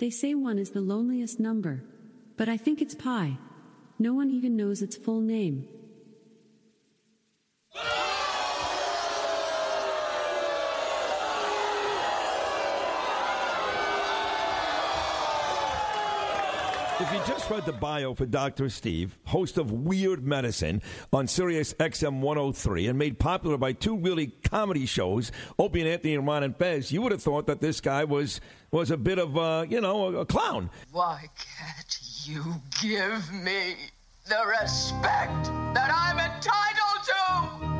They say one is the loneliest number, but I think it's pi. No one even knows its full name. If you just read the bio for Dr. Steve, host of Weird Medicine on Sirius XM 103 and made popular by two really comedy shows, Opie and Anthony and Ron and Fez, you would have thought that this guy was was a bit of a, you know, a, a clown. Why can't you give me the respect that I'm entitled to?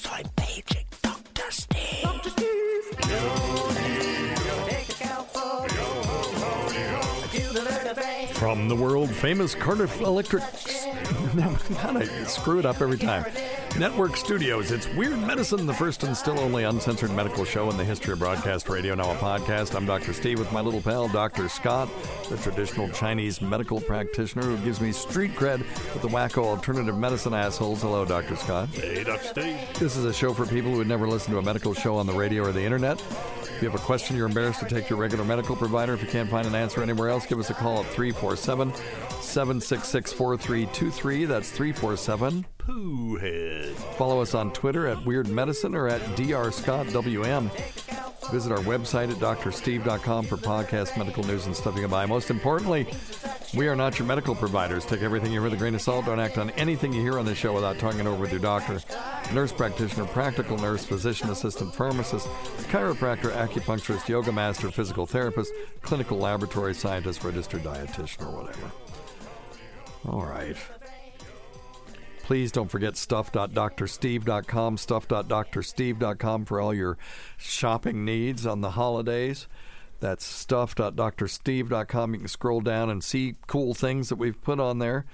so I'm paging Dr. Steve. Dr. Steve. From the world famous Cardiff Electric. God, I screw it up every time. Network Studios. It's Weird Medicine, the first and still only uncensored medical show in the history of broadcast radio, now a podcast. I'm Dr. Steve with my little pal, Dr. Scott, the traditional Chinese medical practitioner who gives me street cred with the wacko alternative medicine assholes. Hello, Dr. Scott. Hey, Dr. Steve. This is a show for people who would never listen to a medical show on the radio or the internet. If you have a question you're embarrassed to take to your regular medical provider, if you can't find an answer anywhere else, give us a call at 347 766 4323. That's 347 Poohhead. Follow us on Twitter at Weird Medicine or at DrScottWM. Visit our website at drsteve.com for podcast, medical news, and stuff you can buy. Most importantly, we are not your medical providers. Take everything you hear with a grain of salt. Don't act on anything you hear on this show without talking it over with your doctor, nurse practitioner, practical nurse, physician assistant, pharmacist, chiropractor, acupuncturist, yoga master, physical therapist, clinical laboratory scientist, registered dietitian, or whatever. All right. Please don't forget stuff.drsteve.com, stuff.drsteve.com for all your shopping needs on the holidays. That's stuff.drsteve.com. You can scroll down and see cool things that we've put on there,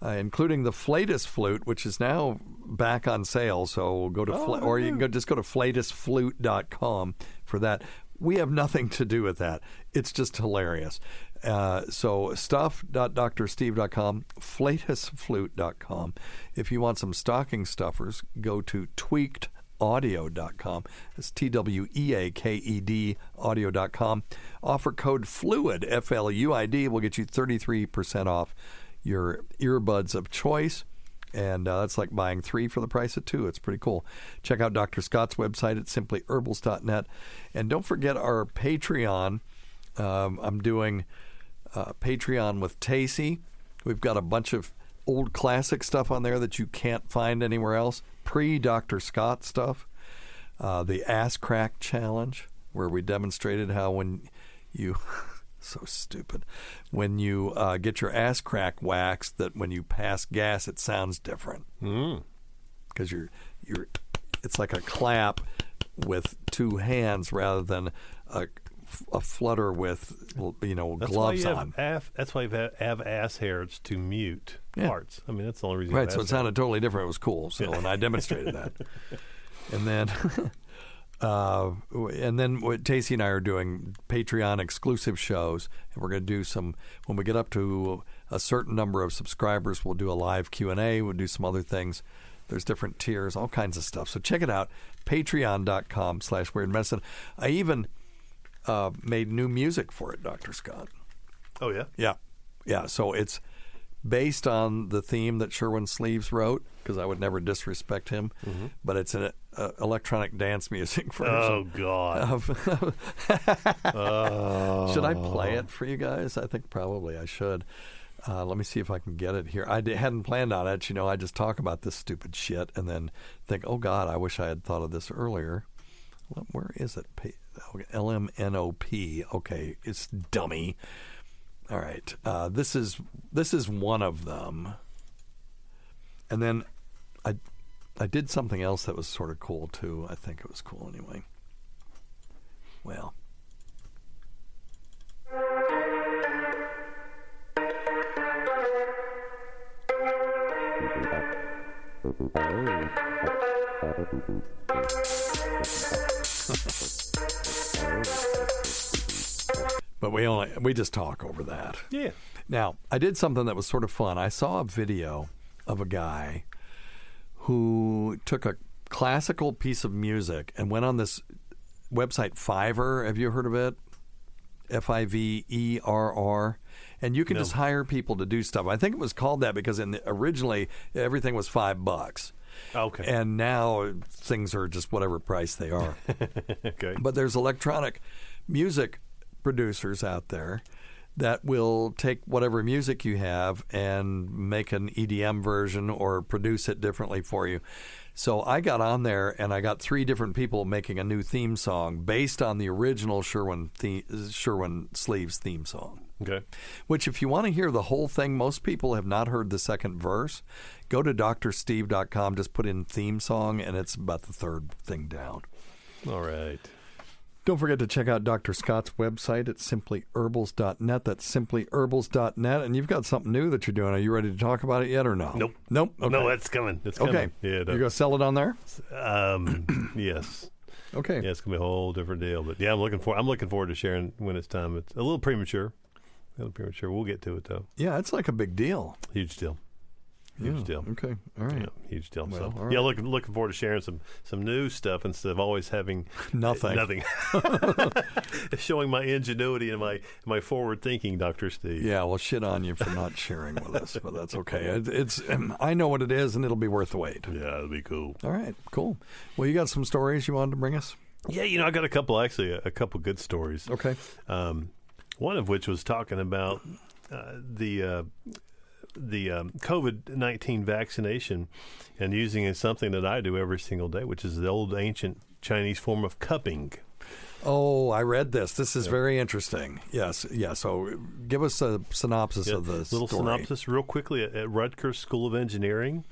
uh, including the Flatus flute, which is now back on sale. So go to, fla- or you can go, just go to flatusflute.com for that. We have nothing to do with that. It's just hilarious. Uh, so stuff.drsteve.com, flatusflute.com. If you want some stocking stuffers, go to tweakedaudio.com. It's T W E A K E D audio.com. Offer code FLUID, F L U I D, will get you 33% off your earbuds of choice. And uh, that's like buying three for the price of two. It's pretty cool. Check out Dr. Scott's website at simplyherbals.net. And don't forget our Patreon. Um, I'm doing uh, Patreon with Tacy. We've got a bunch of old classic stuff on there that you can't find anywhere else. Pre Dr. Scott stuff. Uh, the Ass Crack Challenge, where we demonstrated how when you. so stupid. When you uh, get your ass crack waxed, that when you pass gas, it sounds different. Because you're you're, it's like a clap with two hands rather than a, a flutter with you know That's gloves you on. Af- that's why you have, have ass hairs to mute Yeah. parts. I mean, that's the only reason. you Right, so it sounded totally different. It was cool. So, and I demonstrated that. And then, uh, and then what Tacey and I are doing Patreon exclusive shows, and we're going to do some. When we get up to a certain number of subscribers, we'll do a live Q and A. We'll do some other things. There's different tiers, all kinds of stuff. So check it out. Patreon.com slash Weird Medicine. I even uh, made new music for it, Doctor Scott. Oh yeah. Yeah, yeah. So it's based on the theme that Sherwin Sleeves wrote, because I would never disrespect him. But it's an uh, electronic dance music version. Oh God. Oh. Should I play it for you guys? I think probably I should. Uh, let me see if I can get it here. I hadn't planned on it. You know, I just talk about this stupid shit and then think, oh God, I wish I had thought of this earlier. Well, where is it? LMNOP. Okay, it's dummy. All right, uh, this is this is one of them. And then I I did something else that was sort of cool too. I think it was cool anyway. Well, but we only we just talk over that. Yeah. Now, I did something that was sort of fun. I saw a video of a guy who took a classical piece of music and went on this website Fiverr. Have you heard of it? F I V E R R. And you can No. just hire people to do stuff. I think it was called that because in the, originally everything was five bucks. Okay. And now things are just whatever price they are. okay. But there's electronic music producers out there that will take whatever music you have and make an EDM version or produce it differently for you. So I got on there and I got three different people making a new theme song based on the original Sherwin the- Sherwin Sleeves theme song. Okay. Which, if you want to hear the whole thing, most people have not heard the second verse. Go to drsteve.com, just put in theme song, and it's about the third thing down. All right. Don't forget to check out Dr. Scott's website at simplyherbals.net. That's simplyherbals.net. And you've got something new that you're doing. Are you ready to talk about it yet or no? Nope. Nope. Okay. No, that's coming. It's okay. coming. Yeah. You're going to sell it on there? Um. yes. Okay. Yeah, it's gonna be a whole different deal. But yeah, I'm looking for. I'm looking forward to sharing when it's time. It's a little premature. A little premature. We'll get to it though. Yeah, it's like a big deal. Huge deal. Huge Yeah, deal. Okay. All right. Yeah, huge deal. Well, so all yeah, right. looking looking forward to sharing some some new stuff instead of always having Nothing. Nothing. Showing my ingenuity and my my forward thinking, Doctor Steve. Yeah, well, shit on you for not sharing with us, but that's okay. It, it's I know what it is, and it'll be worth the wait. Yeah, it'll be cool. All right, cool. Well, you got some stories you wanted to bring us? Yeah, you know, I got a couple actually, a, a couple good stories. Okay. Um, one of which was talking about uh, the uh, the um, COVID nineteen vaccination and using it something that I do every single day, which is the old ancient Chinese form of cupping. Oh, I read this. This is very interesting. Yes, yeah. So, give us a synopsis Yeah, of the little story. synopsis real quickly at, at Rutgers School of Engineering.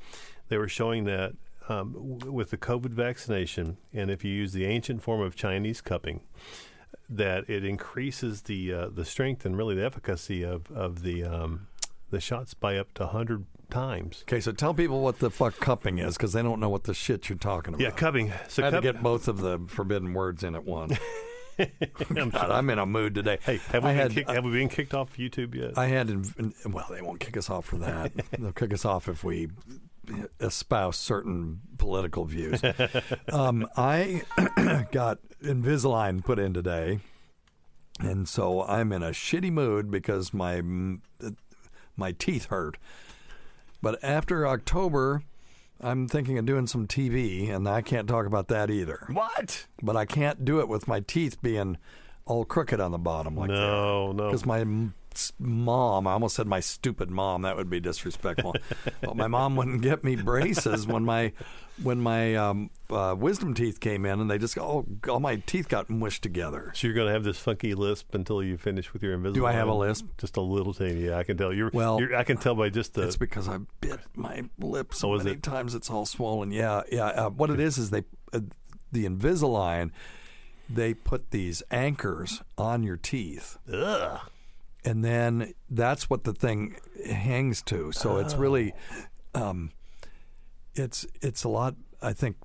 they were showing that um, w- with the COVID vaccination, and if you use the ancient form of Chinese cupping, that it increases the uh, the strength and really the efficacy of of the um, the shots by up to hundred times. Okay, so tell people what the fuck cupping is because they don't know what the shit you're talking about. Yeah, cupping. So I had cup- to get both of the forbidden words in at once. I'm, God, I'm in a mood today. Hey, have we, had, kicked, have we been kicked off YouTube yet? I had, well, they won't kick us off for that. They'll kick us off if we espouse certain political views. um, I got Invisalign put in today, and so I'm in a shitty mood because my my teeth hurt. But after October, I'm thinking of doing some TV, and I can't talk about that either. What? But I can't do it with my teeth being all crooked on the bottom like that. no, no. because my mom, I almost said my stupid mom. That would be disrespectful. but my mom wouldn't get me braces when my when my um, uh, wisdom teeth came in, and they just all all my teeth got mushed together. So you're going to have this funky lisp until you finish with your invisible. Do I have a lisp? Just a little tiny. Yeah, I can tell. You're Well, You're, I can tell by just the. It's because I bit my lip so Oh, many it? times it's all swollen. Yeah, yeah. Uh, what it is is they uh, the Invisalign. They put these anchors on your teeth. Ugh. And then that's what the thing hangs to. So it's really, um, it's it's a lot. I think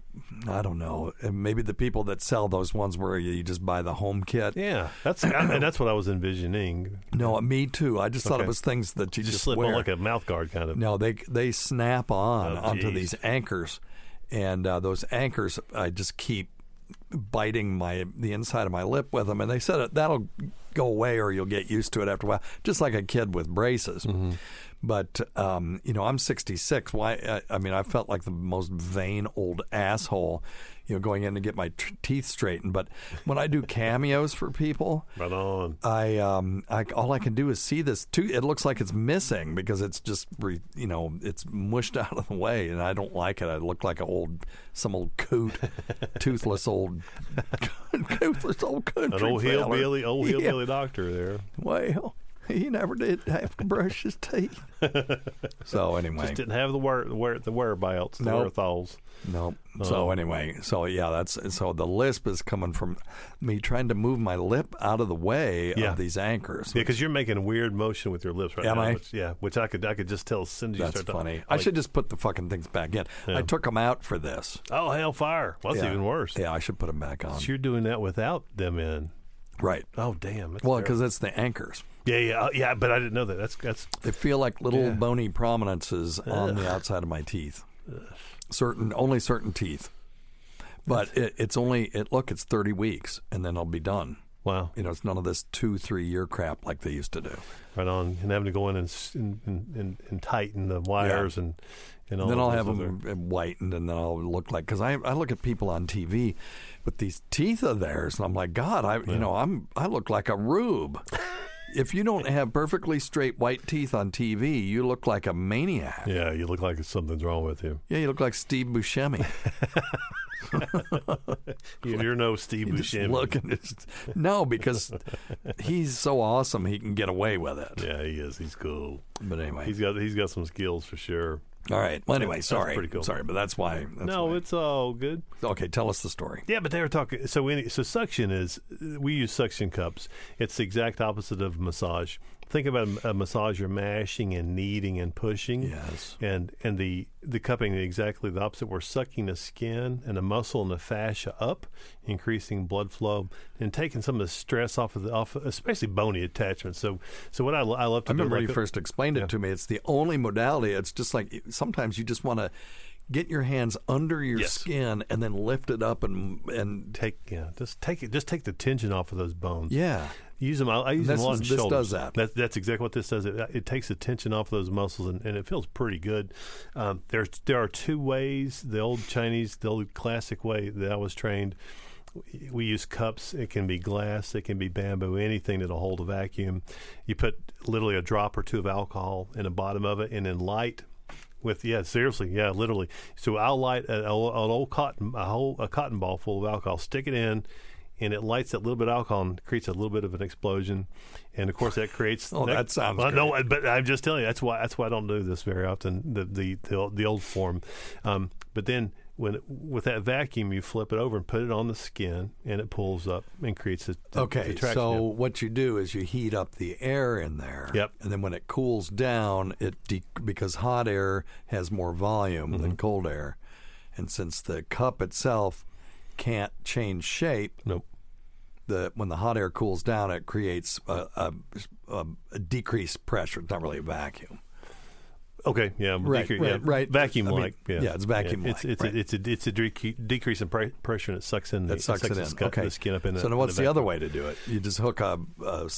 I don't know. Maybe the people that sell those ones where you just buy the home kit. Yeah, that's and that's what I was envisioning. No, me too. I just thought it was things that you Just, just, slip wear. on like a mouth guard kind of. No, they they snap on Oh, onto these anchors, and uh, those anchors I just keep biting my the inside of my lip with them, and they said that'll go away or you'll get used to it after a while, just like a kid with braces. Mm-hmm. But um, you know, I'm 66. Why? I, I mean, I felt like the most vain old asshole, you know, going in to get my t- teeth straightened. But when I do cameos for people, Right on. I um I all I can do is see this tooth. It looks like it's missing because it's just re, you know it's mushed out of the way, and I don't like it. I look like an old some old coot, toothless old toothless old country An old feller. hillbilly, old Yeah. hillbilly doctor there. Well, he never did have to brush his teeth. so anyway, Just didn't have the wear, the wear, the whereabouts, the Nope. wherewithals. No. Uh-huh. So Oh. anyway, so yeah, that's so the lisp is coming from me trying to move my lip out of the way Yeah. of these anchors. Yeah, because you're making a weird motion with your lips right Am now. I? Which, yeah, which I could I could just tell as soon as you That's start. funny. talking. I should just put the fucking things back in. Yeah. I took them out for this. Oh hell, fire! Well, that's Yeah. even worse. Yeah, I should put them back on. So you're doing that without them in. Right. Oh damn. Well, because it's the anchors. Yeah, yeah, uh, yeah. But I didn't know that. That's that's They feel like little Yeah. bony prominences on the outside of my teeth. Certain, only certain teeth. But it, it's only it. Look, it's thirty weeks, and then I'll be done. wow. You know, it's none of this two, three year crap like they used to do. Right on, and having to go in and and, and, and, tighten the wires and and all. then I'll have other- them whitened, and then I'll look like because I I look at people on TV with these teeth of theirs, and I'm like, God, I you know I'm I look like a rube. if you don't have perfectly straight white teeth on TV, you look like a maniac. Yeah, you look like something's wrong with you. Yeah, you look like Steve Buscemi. You- You're no Steve You Buscemi. it's- no, because he's so awesome, he can get away with it. Yeah, he is. He's cool. But anyway, He's got he's got some skills for sure. All right. Well, anyway, That's sorry, pretty cool. sorry, but that's why. That's no, why. it's all good. okay. Tell us the story. Yeah, but they were talking. So, any, so suction is we use suction cups. It's the exact opposite of massage. Think about a, a massage. You're mashing and kneading and pushing. Yes. And and the the cupping is exactly the opposite. We're sucking the skin and the muscle and the fascia up, increasing blood flow and taking some of the stress off of the off, especially bony attachments. So so what I, I love to I remember like you a- first explained it Yeah. to me. It's the only modality. It's just like sometimes you just want to get your hands under your Yes. skin and then lift it up and and take yeah just take it just take the tension off of those bones. yeah. Use them. I, I use them a lot this shoulders. does that. That's, that's exactly what this does. It, it takes the tension off of those muscles, and, and it feels pretty good. Um, there's there are two ways. The old Chinese, the old classic way that I was trained. We use cups. It can be glass. It can be bamboo. Anything that'll hold a vacuum. You put literally a drop or two of alcohol in the bottom of it, and then light with yeah seriously yeah literally so i'll light a, a, an old cotton a whole a cotton ball full of alcohol stick it in and it lights that little bit of alcohol and creates a little bit of an explosion, and of course that creates. Oh, that sounds Well, no, but I'm just telling you that's why that's why I don't do this very often. The the the, old- the old form, um, but then when with that vacuum you flip it over and put it on the skin and it pulls up and creates a the- Okay, the so what you do is you heat up the air in there. Yep. And then when it cools down, it de- because hot air has more volume Mm-hmm. than cold air, and since the cup itself can't change shape, nope. The when the hot air cools down, it creates a, a, a, decreased pressure. It's not really a vacuum. Okay, yeah, Right, decre- right, yeah, right. Vacuum I mean, like, yeah, yeah, it's vacuum-like, It's it's right. a, it's a it's a decre- decrease in pre- pressure and it sucks in. The, That sucks it the in. skin, okay. the skin up in. so the, now what's the, the other way to do it? You just hook a, a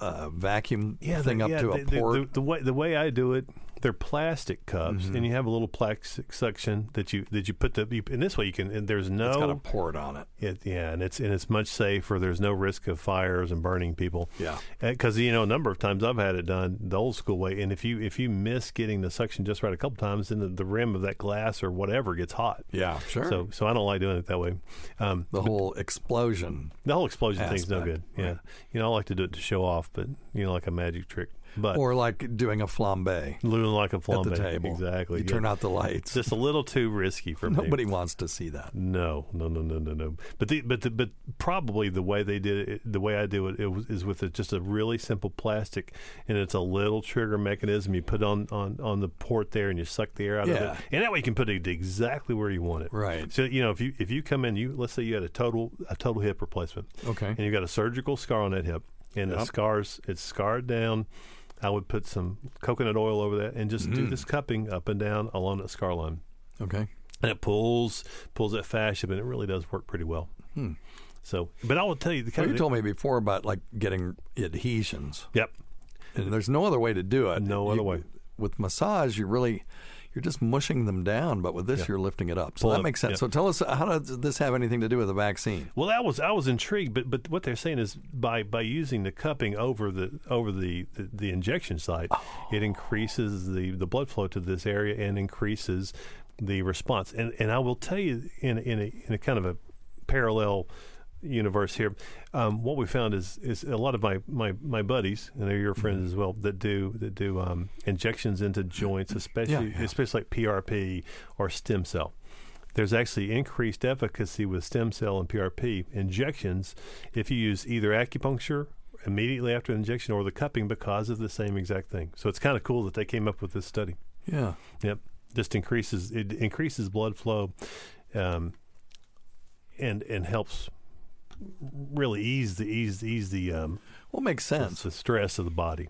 a vacuum yeah, thing the, up yeah, to a port. The, the way the way I do it, they're plastic cups, Mm-hmm. and you have a little plastic suction that you that you put the. You, and this way you can. And there's no. it's got a port on it. It, yeah, and it's and it's much safer. There's no risk of fires and burning people. Yeah. because you know a number of times I've had it done the old school way, and if you if you miss getting the suction just right a couple times, then the, the rim of that glass or whatever gets hot. Yeah, sure. So so I don't like doing it that way. Um, the whole explosion. the whole explosion thing's no good. Yeah, right. you know I like to do it to show off, but you know like a magic trick. But or like doing a flambe looking like a flambe at the table. Exactly. You yeah. turn out the lights. Just a little too risky for me. Nobody wants to see that. No, no, no, no, no, no. But the, but the, but probably the way they did it, the way I do it, it was, is with a, just a really simple plastic, and it's a little trigger mechanism. You put on, on, on the port there, and you suck the air out of it, and that way you can put it exactly where you want it. Right. So you know if you if you come in, you let's say you had a total a total hip replacement, Okay. and you've got a surgical scar on that hip, and the scars it's scarred down. I would put some coconut oil over that and just do Mm. this cupping up and down along that scar line Okay. and it pulls pulls that fascia, and it really does work pretty well. Hmm. So, but I will tell you the Well, kind you of told me before about like getting adhesions. Yep. And there's no other way to do it. No You- other way. With massage, you really you're just mushing them down, but with this, Yeah. you're lifting it up. So Pull that up, makes sense. yeah. So tell us, how does this have anything to do with the vaccine? Well, that was I was intrigued, but but what they're saying is by by using the cupping over the over the the, the injection site, oh. it increases the the blood flow to this area and increases the response. And and I will tell you in in a, in a kind of a parallel universe here, um, what we found is is a lot of my, my, my buddies and they're your friends as well that do that do um, injections into joints, especially Yeah, yeah. especially like PRP or stem cell. There's actually increased efficacy with stem cell and PRP injections if you use either acupuncture immediately after injection or the cupping because of the same exact thing. So it's kind of cool that they came up with this study. Yeah. Yep, just increases it increases blood flow, um, and and helps really ease the ease ease the um, Well, makes sense. the stress of the body.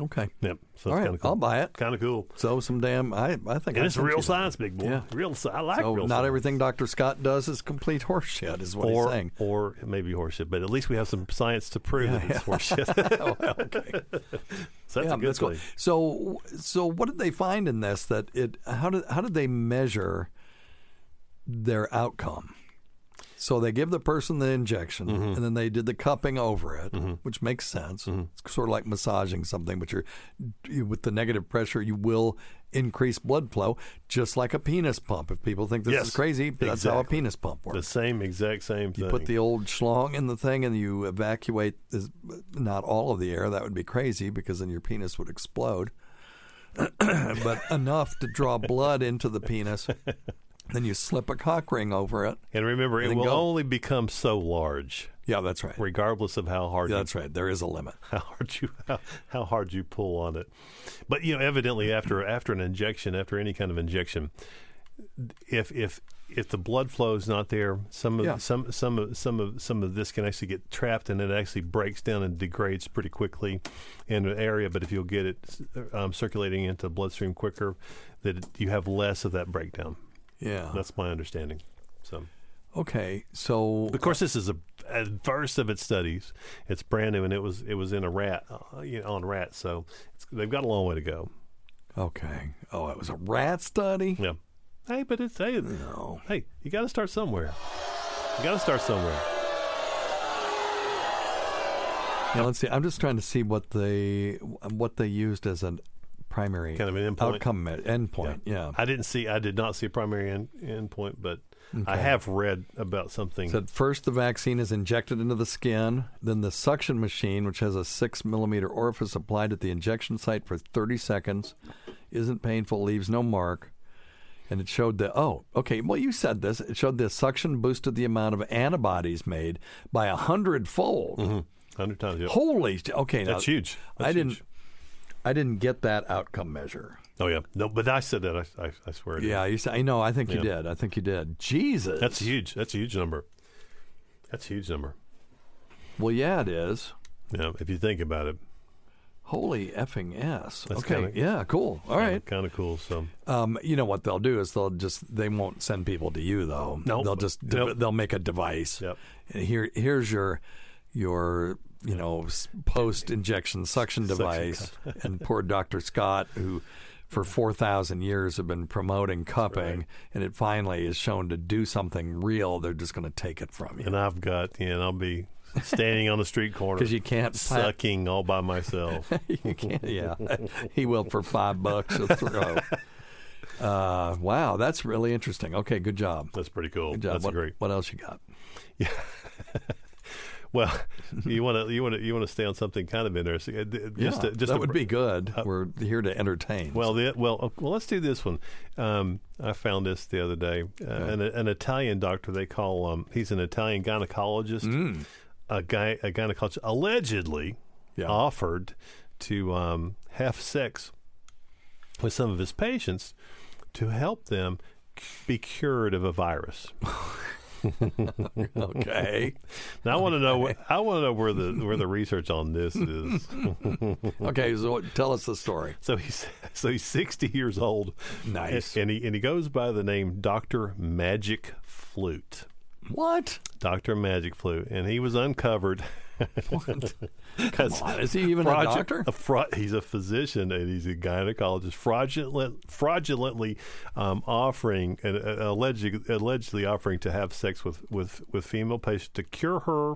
Okay. Yep, so All of cool. I'll buy it. Kind of cool. So some damn, I I think And I it's real you that. science, big boy. Yeah. Real I like so real not science. everything Dr. Scott does is complete horseshit, is what or, he's saying. Or maybe horseshit, but at least we have some science to prove Yeah, that it's yeah. horseshit. Oh, okay. so that's yeah, a good that's cool. So, so what did they find in this? That it how did how did they measure their outcome? So they give the person the injection, Mm-hmm. and then they did the cupping over it, which makes sense. Mm-hmm. It's sort of like massaging something, but you're you, with the negative pressure, you will increase blood flow, just like a penis pump. If people think this Yes, is crazy, that's how a penis pump works. The same exact same thing. You put the old schlong in the thing and you evacuate this, not all of the air. That would be crazy because then your penis would explode. but enough to draw blood into the penis. Then you slip a cock ring over it. and remember, it will go. only become so large, Yeah, that's right. regardless of how hard Yeah, you that's right. There is a limit. how hard you how, how hard you pull on it. But you know, evidently after after an injection, after any kind of injection, if if if the blood flow is not there, some of Yeah. some some of some of some of this can actually get trapped, and it actually breaks down and degrades pretty quickly in an area. But if you'll get it um, circulating into the bloodstream quicker, that you have less of that breakdown. Yeah. That's my understanding. So. Okay. So Of course, this is a, a first of its studies. It's brand new, and it was it was in a rat uh, you know, on rats, so it's, they've got a long way to go. Okay. Oh, it was a rat study? Yeah. Hey, but it's hey, No. hey, you got to start somewhere. You got to start somewhere. Yeah, let's see. I'm just trying to see what they what they used as a primary kind of an endpoint. outcome me- endpoint. Yeah. I didn't see. I did not see a primary end, endpoint, but I have read about something. Said first the vaccine is injected into the skin, then the suction machine, which has a six millimeter orifice applied at the injection site for 30 seconds, isn't painful, leaves no mark. And it showed that, oh, okay, well, you said this. It showed the suction boosted the amount of antibodies made by a hundredfold. Mm-hmm. Hundred times. Yep. Holy, okay, That's now, huge. I didn't, huge. I didn't get that outcome measure. Oh yeah. No, but I said that. I, I, I swear. Yeah, you said, I know. I think you did. I think you did. Jesus, That's huge. That's a huge number. That's a huge number. Well, yeah, it is. Yeah, if you think about it. Holy effing s. That's okay, kinda- yeah, cool. All right. Kind of cool. So Um, you know what they'll do is they'll just they won't send people to you though. Nope. they'll just de- Nope. they'll make a device. Yep. And here here's your your you know post injection suction Suction device. and poor Dr. Scott who for 4,000 years have been promoting cupping, and it finally is shown to do something real. They're just going to take it from you. and I've got you know I'll be standing on the street corner because you can't sucking all by myself. you can't. Yeah, he will for five bucks a throw. Uh, wow, that's really interesting. Okay, good job. That's pretty cool. Good job. That's what, great. What else you got? Well, you want to you want to you want to stay on something kind of interesting. Uh, Just yeah, to, just that to would be good. We're here to entertain. Well, the, well, uh, well. Let's do this one. Um, I found this the other day. Uh, an, an Italian doctor. They call um, he's an Italian gynecologist. Mm. A guy, a gynecologist, allegedly Yeah. offered to um, have sex with some of his patients to help them c- be cured of a virus. okay. Now I want to know. I want to know where the where the research on this is. Okay, so tell us the story. So he's so he's sixty years old. Nice. And, and he and he goes by the name Doctor Magic Flute. What? Doctor Magic Flute, and he was uncovered. What? 'Cause Come on, is he even a doctor? A fra- he's a physician and he's a gynecologist. Fraudulent, fraudulently um, offering, and uh, allegedly, allegedly offering to have sex with, with, with female patients to cure her.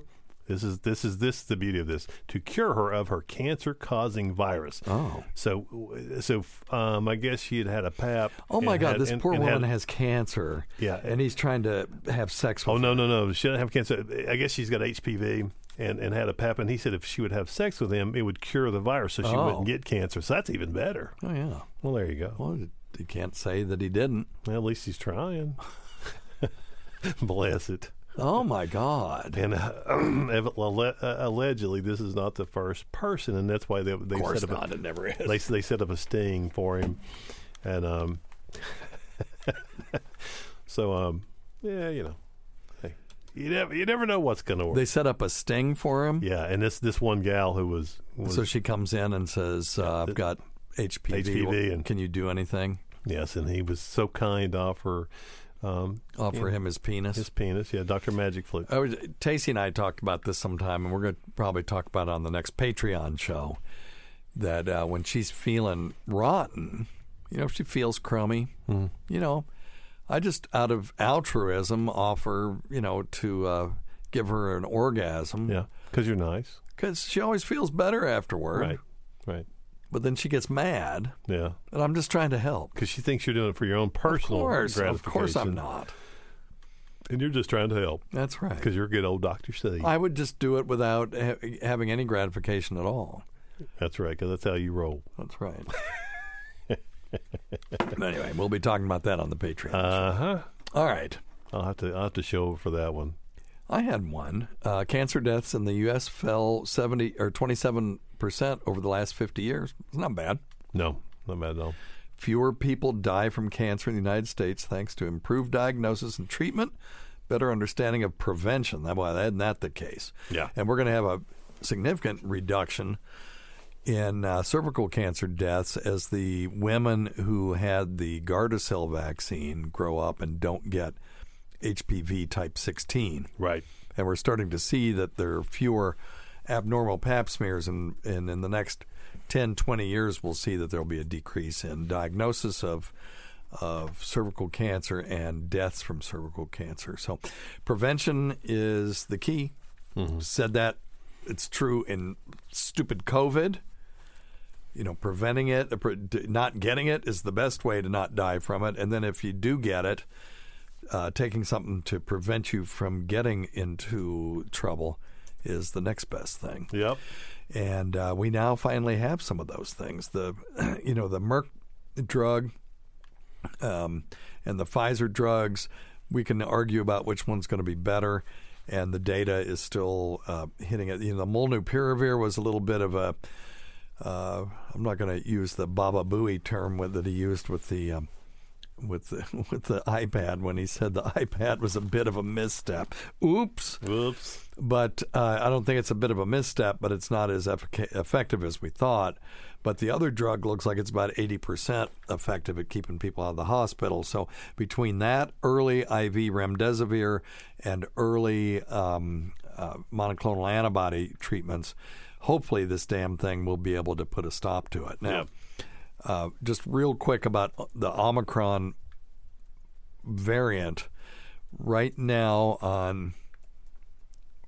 This is this is this the beauty of this to cure her of her cancer causing virus. Oh. so so um, I guess she had had a pap. Oh my God, had- this and- poor and woman had- has cancer. Yeah. and he's trying to have sex with. Oh no no no! She doesn't have cancer. I guess she's got HPV and, and had a pap. And he said if she would have sex with him, it would cure the virus, so she Oh. wouldn't get cancer. So that's even better. Oh yeah. Well, there you go. Well, you can't say that he didn't. Well, at least he's trying. Bless it. Oh my God. And uh, uh, allegedly, this is not the first person, and that's why they they Of course set up not. a, It never is. they they set up a sting for him, and um, so um, yeah, you know, you never you never know what's going to work. They set up a sting for him. Yeah, and this this one gal who was, was So she comes in and says, uh, "I've got HPV. HPV and- can you do anything? yes, and he was so kind to offer um, Offer yeah, him his penis." his penis. Yeah, Doctor Magic Flute. I was, Tacey and I talked about this sometime, and we're going to probably talk about it on the next Patreon show. That uh, when she's feeling rotten, you know, if she feels crummy, you know, I just out of altruism offer, you know, to uh, give her an orgasm. Yeah, because you're nice. because she always feels better afterward. Right, right. But then she gets mad, Yeah, and I'm just trying to help. because she thinks you're doing it for your own personal of course, gratification. of course, I'm not. and you're just trying to help That's right. because you're a good old Doctor C. I would just do it without ha- having any gratification at all. That's right, because that's how you roll. That's right. anyway, we'll be talking about that on the Patreon. Uh huh. All right. I'll have to I'll have to show for that one. I had one. Uh, cancer deaths in the U.S. fell 70 or 27 percent over the last 50 years. It's not bad. No, not bad at all. Fewer people die from cancer in the United States thanks to improved diagnosis and treatment, better understanding of prevention. That why isn't that the case? Yeah. And we're going to have a significant reduction in uh, cervical cancer deaths as the women who had the Gardasil vaccine grow up and don't get HPV type 16. Right. And we're starting to see that there are fewer abnormal pap smears, and, and in the next 10, 20 years, we'll see that there will be a decrease in diagnosis of of cervical cancer and deaths from cervical cancer. So, prevention is the key. Said that it's true in stupid COVID. You know, preventing it, not getting it is the best way to not die from it. And then if you do get it, uh, taking something to prevent you from getting into trouble is the next best thing. Yep. And uh, we now finally have some of those things. The, you know, the Merck drug um, and the Pfizer drugs. We can argue about which one's going to be better, and the data is still uh, hitting it. You know, the molnupiravir was a little bit of a. Uh, I'm not going to use the Baba Booey term that he used with the. Um, with the with the iPad when he said the iPad was a bit of a misstep. Oops. Oops. But uh, I don't think it's a bit of a misstep, but it's not as effic- effective as we thought. But the other drug looks like it's about 80% effective at keeping people out of the hospital. So between that early IV remdesivir and early um, uh, monoclonal antibody treatments, hopefully this damn thing will be able to put a stop to it. Now, uh, just real quick about the Omicron variant. Right now on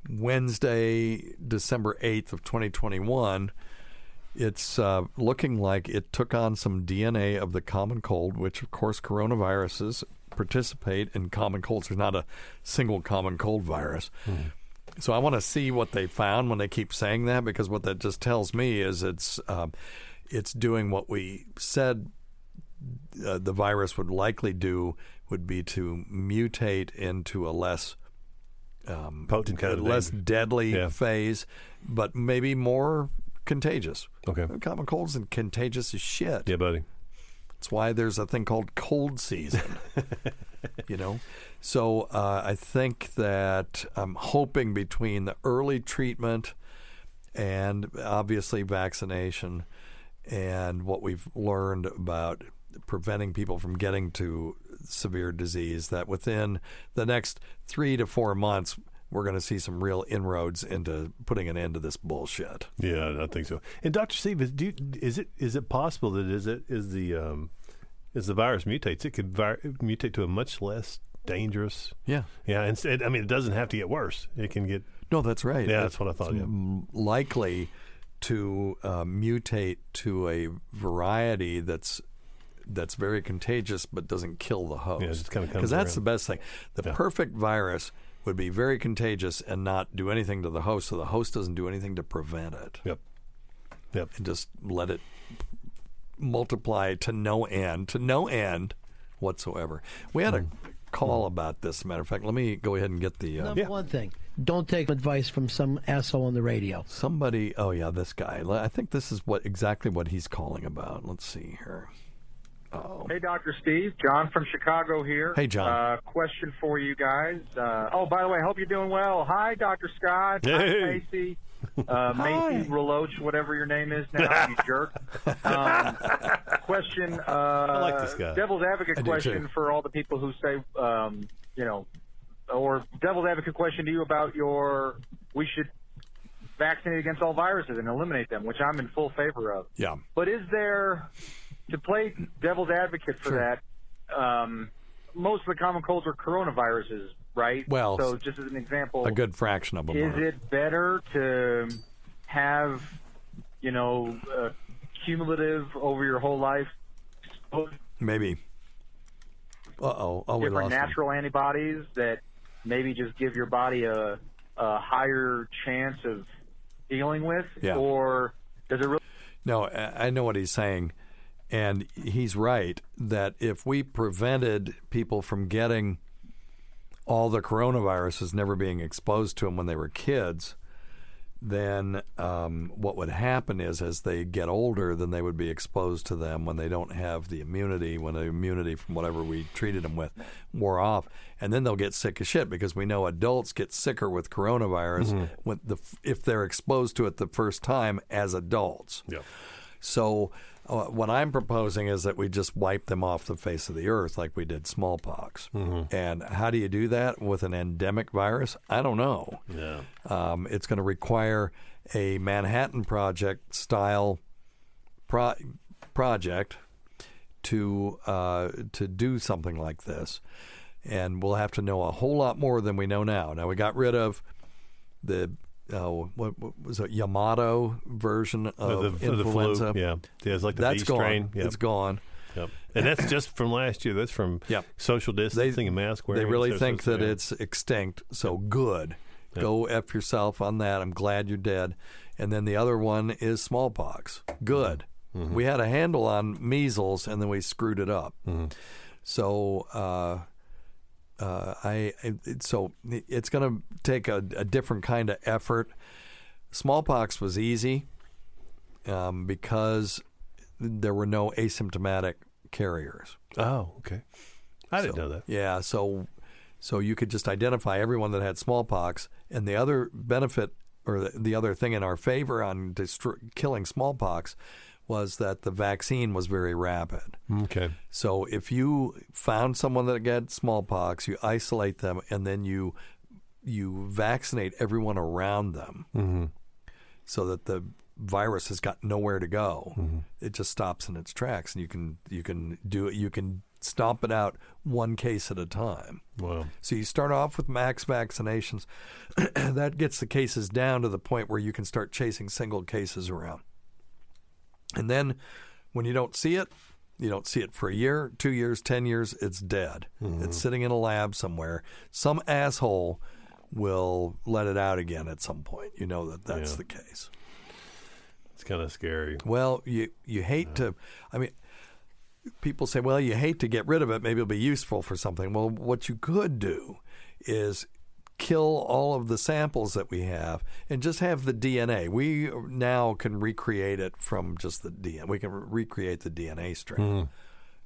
Wednesday, December 8th of 2021, it's uh, looking like it took on some DNA of the common cold, which, of course, coronaviruses participate in common colds. There's not a single common cold virus. So I want to see what they found when they keep saying that, because what that just tells me is it's um, it's doing what we said uh, the virus would likely do would be to mutate into a less um, Potent kind of less thing. deadly Yeah. phase, but maybe more contagious. Okay. Common cold's and contagious as shit. Yeah, buddy. That's why there's a thing called cold season. you know, so uh, I think that I'm hoping between the early treatment and obviously vaccination and what we've learned about preventing people from getting to severe disease, that within the next three to four months, we're going to see some real inroads into putting an end to this bullshit. Yeah, I think so. And Doctor Steve, is, you, is it is it possible that is it is the um, as the virus mutates, it could mutate to a much less dangerous. Yeah, yeah. And it, I mean, it doesn't have to get worse. It can get. No, that's right. Yeah, that's what I thought. It's Yeah. likely to uh, mutate to a variety that's that's very contagious but doesn't kill the host. Yeah, it kinda Because that's around. the best thing. The Yeah. perfect virus would be very contagious and not do anything to the host, so the host doesn't do anything to prevent it. Yep. Yep. And just let it multiply to no end, to no end whatsoever. We had a call about this. Matter of fact, let me go ahead and get the. Uh, Number one thing, don't take advice from some asshole on the radio. Somebody, oh yeah, this guy. I think this is what exactly what he's calling about. Let's see here. Oh, Hey, Dr. Steve. John from Chicago here. Hey, John. Uh, question for you guys. Uh, oh, by the way, I hope you're doing well. Hi, Dr. Scott. Hey. Hi, Macy. Uh, Macy Reloach, whatever your name is now, you jerk. Um, question. Uh, I like this guy. Devil's advocate question for all the people who say, um, you know, or devil's advocate question to you about your we should vaccinate against all viruses and eliminate them, which I'm in full favor of. yeah. But is there, to play devil's advocate for that, um, most of the common colds are coronaviruses, right? Well, so just as an example, A good fraction of them. is are. it better to have, you know, uh, cumulative over your whole life, Maybe. Uh oh. Oh, we lost him. natural antibodies that maybe just give your body a, a higher chance of dealing with, Yeah. or does it really? No, I know what he's saying, and he's right that if we prevented people from getting all the coronaviruses, never being exposed to them when they were kids, then um, what would happen is as they get older, then they would be exposed to them when they don't have the immunity, when the immunity from whatever we treated them with wore off, and then they'll get sick as shit because we know adults get sicker with coronavirus Mhm. when the if they're exposed to it the first time as adults. Yep. So what I'm proposing is that we just wipe them off the face of the earth like we did smallpox. And how do you do that with an endemic virus? I don't know. Yeah. Um, it's going to require a Manhattan Project style pro- project to uh, to do something like this, and we'll have to know a whole lot more than we know now. Now we got rid of the oh, what, what was it? Yamato version of Uh, the, the influenza. flu. Yeah, yeah, it's like the That's B strain. Yep. It's gone. Yep. And that's just from last year. That's from Yep. social distancing and mask wearing. They really think that yeah. it's extinct. So good. Go F yourself on that. I'm glad you're dead. And then the other one is smallpox. Good. Mm-hmm. We had a handle on measles and then we screwed it up. Mm-hmm. So, uh, uh, I, it- so it's going to take a, a different kind of effort. Smallpox was easy um, because there were no asymptomatic carriers. Oh, okay. I didn't So- know that. Yeah, so so you could just identify everyone that had smallpox, and the other benefit or the, the other thing in our favor on destro- killing smallpox was that the vaccine was very rapid. Okay. So if you found someone that got smallpox, you isolate them, and then you you vaccinate everyone around them, Mm-hmm. so that the virus has got nowhere to go. Mm-hmm. It just stops in its tracks, and you can you can do it. You can stomp it out one case at a time. Wow. So you start off with max vaccinations. that gets the cases down to the point where you can start chasing single cases around. And then when you don't see it, you don't see it for a year, two years, 10 years, it's dead. Mm-hmm. It's sitting in a lab somewhere. Some asshole will let it out again at some point. You know that that's Yeah. the case. It's kind of scary. Well, you you hate to. I mean, people say, well, you hate to get rid of it. Maybe it'll be useful for something. Well, what you could do is kill all of the samples that we have and just have the DNA. We now can recreate it from just the DNA. We can re- recreate the DNA strain.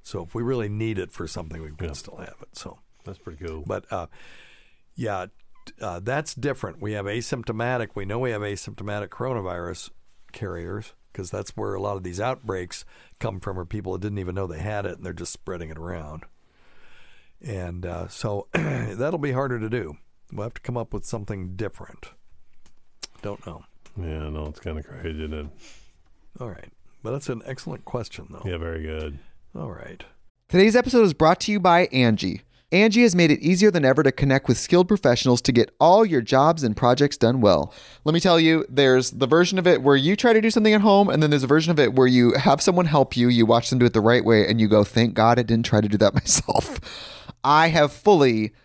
So if we really need it for something, we can still have it. So That's pretty cool. but uh, yeah, uh, that's different. We have asymptomatic. We know we have asymptomatic coronavirus carriers because that's where a lot of these outbreaks come from, are people that didn't even know they had it and they're just spreading it around. And uh, so that'll be harder to do. We'll have to come up with something different. Don't know. Yeah, no, it's kind of crazy. Isn't it? All right. But that's an excellent question, though. Yeah, very good. All right. Today's episode is brought to you by Angie. Angie has made it easier than ever to connect with skilled professionals to get all your jobs and projects done well. Let me tell you, there's the version of it where you try to do something at home, and then there's a version of it where you have someone help you, you watch them do it the right way, and you go, thank God I didn't try to do that myself. I have fully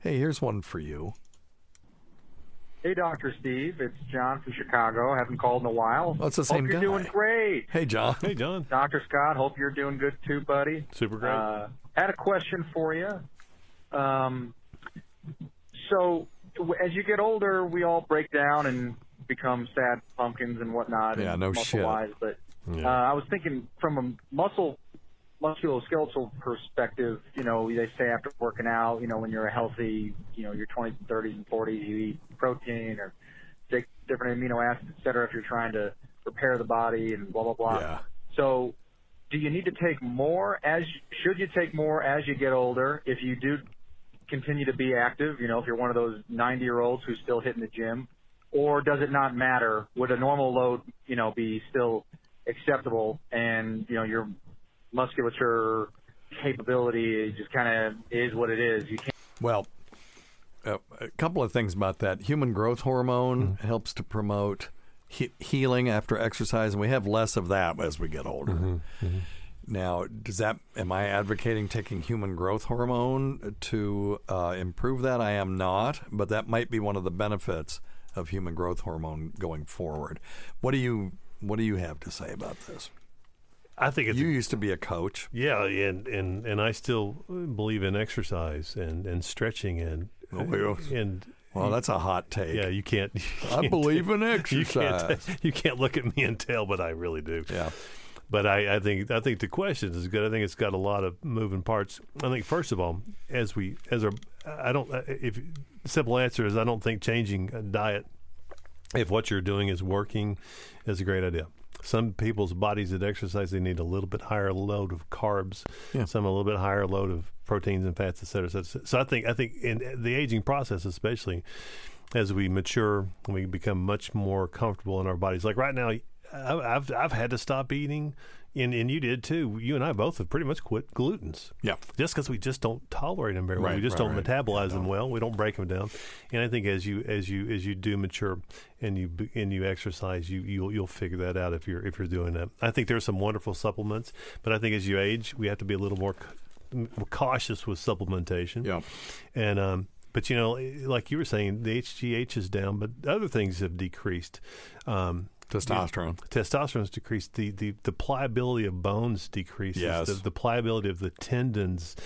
Hey, here's one for you. Hey, Dr. Steve. It's John from Chicago. haven't called in a while. Oh, it's the same hope you're guy. doing great. Hey, John. Hey, John. Dr. Scott, hope you're doing good too, buddy. Super great. Uh, had a question for you. Um, so, as you get older, we all break down and become sad pumpkins and whatnot. Yeah, and no shit. muscle-wise, But Yeah. uh, I was thinking from a muscle musculoskeletal perspective, you know, they say after working out, you know, when you're a healthy, you know, your 20s and 30s and 40s, you eat protein or take different amino acids, et cetera, if you're trying to repair the body and blah, blah, blah. Yeah. So do you need to take more as, should you take more as you get older if you do continue to be active, you know, if you're one of those 90 year olds who's still hitting the gym, or does it not matter? Would a normal load, you know, be still acceptable and, you know, your musculature capability just kind of is what it is. You can't. Well, uh, a couple of things about that. Human growth hormone helps to promote he- healing after exercise, and we have less of that as we get older. Now, does that? Am I advocating taking human growth hormone to uh, improve that? I am not, but that might be one of the benefits of human growth hormone going forward. What do you What do you have to say about this? I think you used to be a coach. Yeah, and and and I still believe in exercise and and stretching and Oh, and Well, that's a hot take. Yeah, you can't. you I can't- believe in You can't, exercise. you can't look at me and tell, but I really do. Yeah. But I, I think I think the question is good. I think it's got a lot of moving parts. I think first of all, as we as our, I don't uh, if simple answer is I don't think changing a diet if what you're doing is working is a great idea. Some people's bodies that exercise they need a little bit higher load of carbs, Yeah. some a little bit higher load of proteins and fats, et cetera, et cetera. So I think I think in the aging process, especially as we mature, we become much more comfortable in our bodies. Like right now, I- I've I've had to stop eating, and and you did too. You and I both have pretty much quit glutens. Yeah, just because we just don't tolerate them very well. Right, We just right, don't right. metabolize them well. We don't break them down. And I think as you as you as you do mature and you and you exercise, you you'll you'll figure that out if you're if you're doing that. I think there's some wonderful supplements, but I think as you age, we have to be a little more cautious with supplementation. Yeah. And um, but you know, like you were saying, the HGH is down, but other things have decreased. Um, Testosterone. the- testosterone's decreased. The, the the pliability of bones decreases. Yes. The, the pliability of the tendons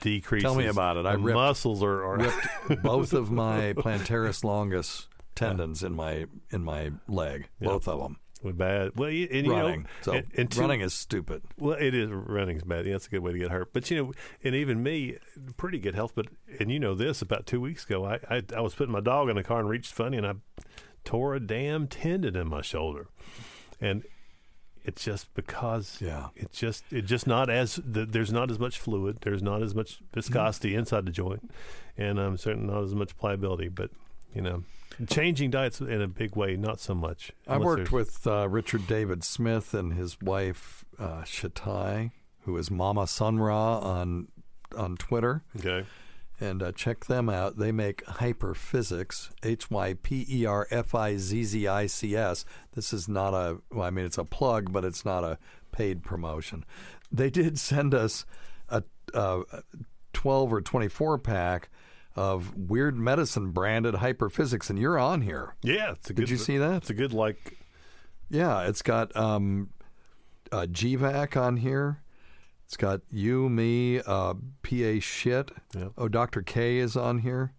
decreases. Tell me about it. I ripped, muscles are, are ripped both of my plantaris longus tendons in my in my leg, Yeah. both of them. Bad. Well, you, and you running. know, so and, and two- running is stupid. Well, it is running's bad. Yeah, that's a good way to get hurt. But you know, and even me, pretty good health. But and you know this, about two weeks ago, I I, I was putting my dog in the car and reached funny, and I tore a damn tendon in my shoulder, and it's just because yeah, it's just it's just not as the, there's not as much fluid, there's not as much viscosity inside the joint, and um, certainly not as much pliability. But you know, changing diets in a big way, not so much. I worked there's- with uh, Richard David Smith and his wife uh, Shatai, who is Mama Sunra on on Twitter. Okay. And uh, check them out. They make Hyperfizzics, H Y P E R F I Z Z I C S. This is not a, well, I mean, it's a plug, but it's not a paid promotion. They did send us a, a 12 or 24 pack of Weird Medicine branded Hyperfizzics, and you're on here. Yeah, it's a Did good, you see that? It's a good like. Yeah, it's got um, uh, GVAC on here. It's got you, me, uh, PA shit. Oh, Dr. K is on here.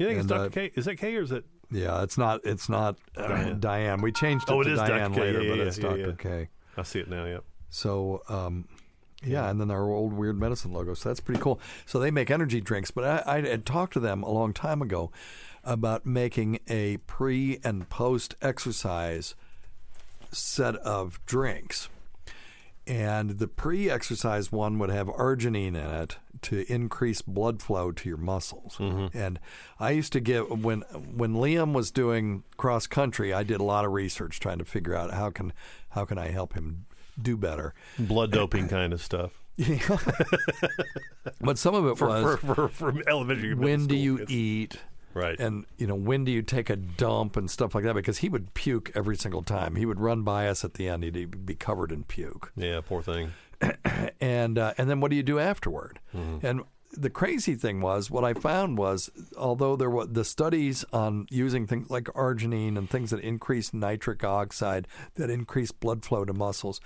You think And, it's Dr. uh, K? Is that K or is it? Yeah, it's not. It's not uh, Diane. Diane. We changed it Oh, it to is Diane later, Yeah, but yeah, it's yeah, Dr. K. I see it now. Yep. So, um, yeah, and then our old weird medicine logo. So that's pretty cool. So they make energy drinks, but I, I had talked to them a long time ago about making a pre and post exercise set of drinks. And the pre exercise one would have arginine in it to increase blood flow to your muscles. Mm-hmm. And I used to get when when Liam was doing cross country, I did a lot of research trying to figure out how can how can I help him do better. Blood doping kind of stuff. Yeah. but some of it For- was for- for- for elementary, When do you kids. eat? Right. And you know when do you take a dump and stuff like that? Because he would puke every single time. He would run by us at the end. He'd be covered in puke. Yeah, poor thing. and uh, and then what do you do afterward? Mhm. And the crazy thing was, what I found was, although there were the studies on using things like arginine and things that increase nitric oxide, that increase blood flow to muscles,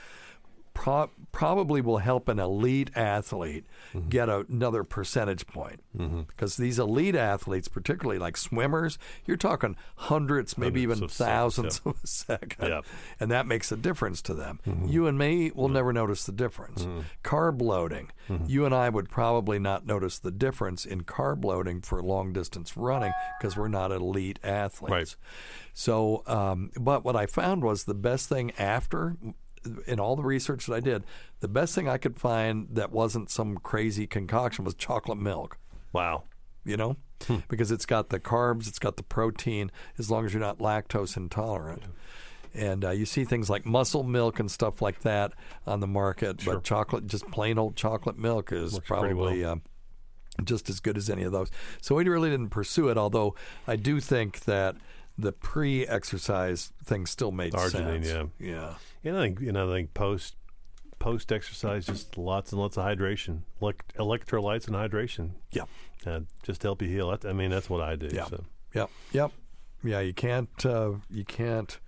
pro- probably will help an elite athlete Mm-hmm. get a, another percentage point. Because these elite athletes, particularly like swimmers, you're talking hundreds, maybe Hundreds even seconds, thousands yeah. of a second. Yeah. And that makes a difference to them. Mm-hmm. You and me will never notice the difference. Carb loading, Mm-hmm. you and I would probably not notice the difference in carb loading for long distance running because we're not elite athletes. Right. So, um, but what I found was the best thing after, in all the research that I did, the best thing I could find that wasn't some crazy concoction was chocolate milk. Wow. You know, because it's got the carbs, it's got the protein, as long as you're not lactose intolerant. And uh, you see things like muscle milk and stuff like that on the market, Sure. but chocolate, just plain old chocolate milk, is Works probably uh, just as good as any of those. So we really didn't pursue it, although I do think that the pre-exercise thing still made Arginine, sense. yeah, yeah. And I think you know, I think post post exercise, just lots and lots of hydration, Elect- electrolytes and hydration. Yeah, uh, just to help you heal. I mean, that's what I do. Yeah. So. Yep. Yep. Yeah, you can't uh, you can't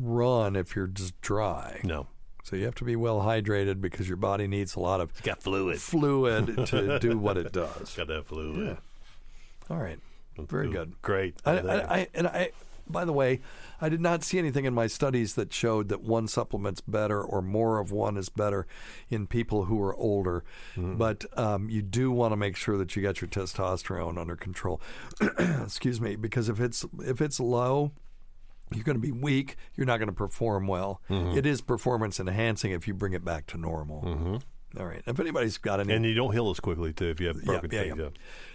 run if you're just dry. No. So you have to be well hydrated because your body needs a lot of It's got fluid. fluid to do what it does. Got that fluid. Yeah. All right. Very good. Great. I, I, I, and I, by the way, I did not see anything in my studies that showed that one supplement's better or more of one is better in people who are older. Mm-hmm. But um, you do want to make sure that you get your testosterone under control. Excuse me, because if it's if it's low, you're going to be weak. You're not going to perform well. Mhm. It is performance enhancing if you bring it back to normal. Mhm. All right. If anybody's got any and you don't heal as quickly too if you have broken yeah, things. yeah. Yeah.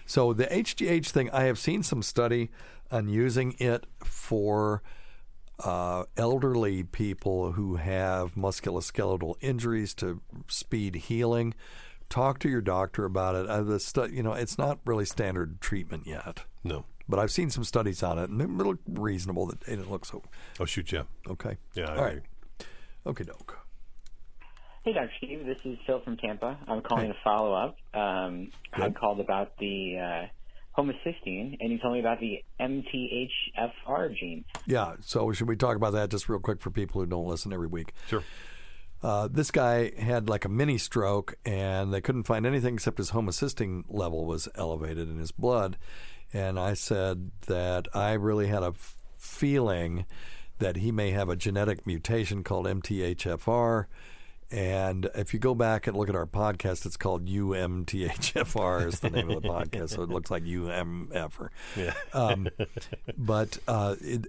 So the HGH thing, I have seen some study on using it for uh, elderly people who have musculoskeletal injuries to speed healing. Talk to your doctor about it. Uh, the stu- you know, it's not really standard treatment yet. No. But I've seen some studies on it, and it look reasonable. That it looks so. Oh shoot, yeah. Okay. Yeah. I All right. agree. Okay, doke. Hey, Dr. Steve. This is Phil from Tampa. I'm calling to follow up. Um, I called about the uh, homocysteine, and you told me about the MTHFR gene. Yeah. So should we talk about that just real quick for people who don't listen every week? Sure. Uh, this guy had like a mini stroke, and they couldn't find anything except his homocysteine level was elevated in his blood. And I said that I really had a f- feeling that he may have a genetic mutation called MTHFR. And if you go back and look at our podcast, it's called UMTHFR is the name of the podcast. So it looks like UMF. Yeah. Um, but uh, it,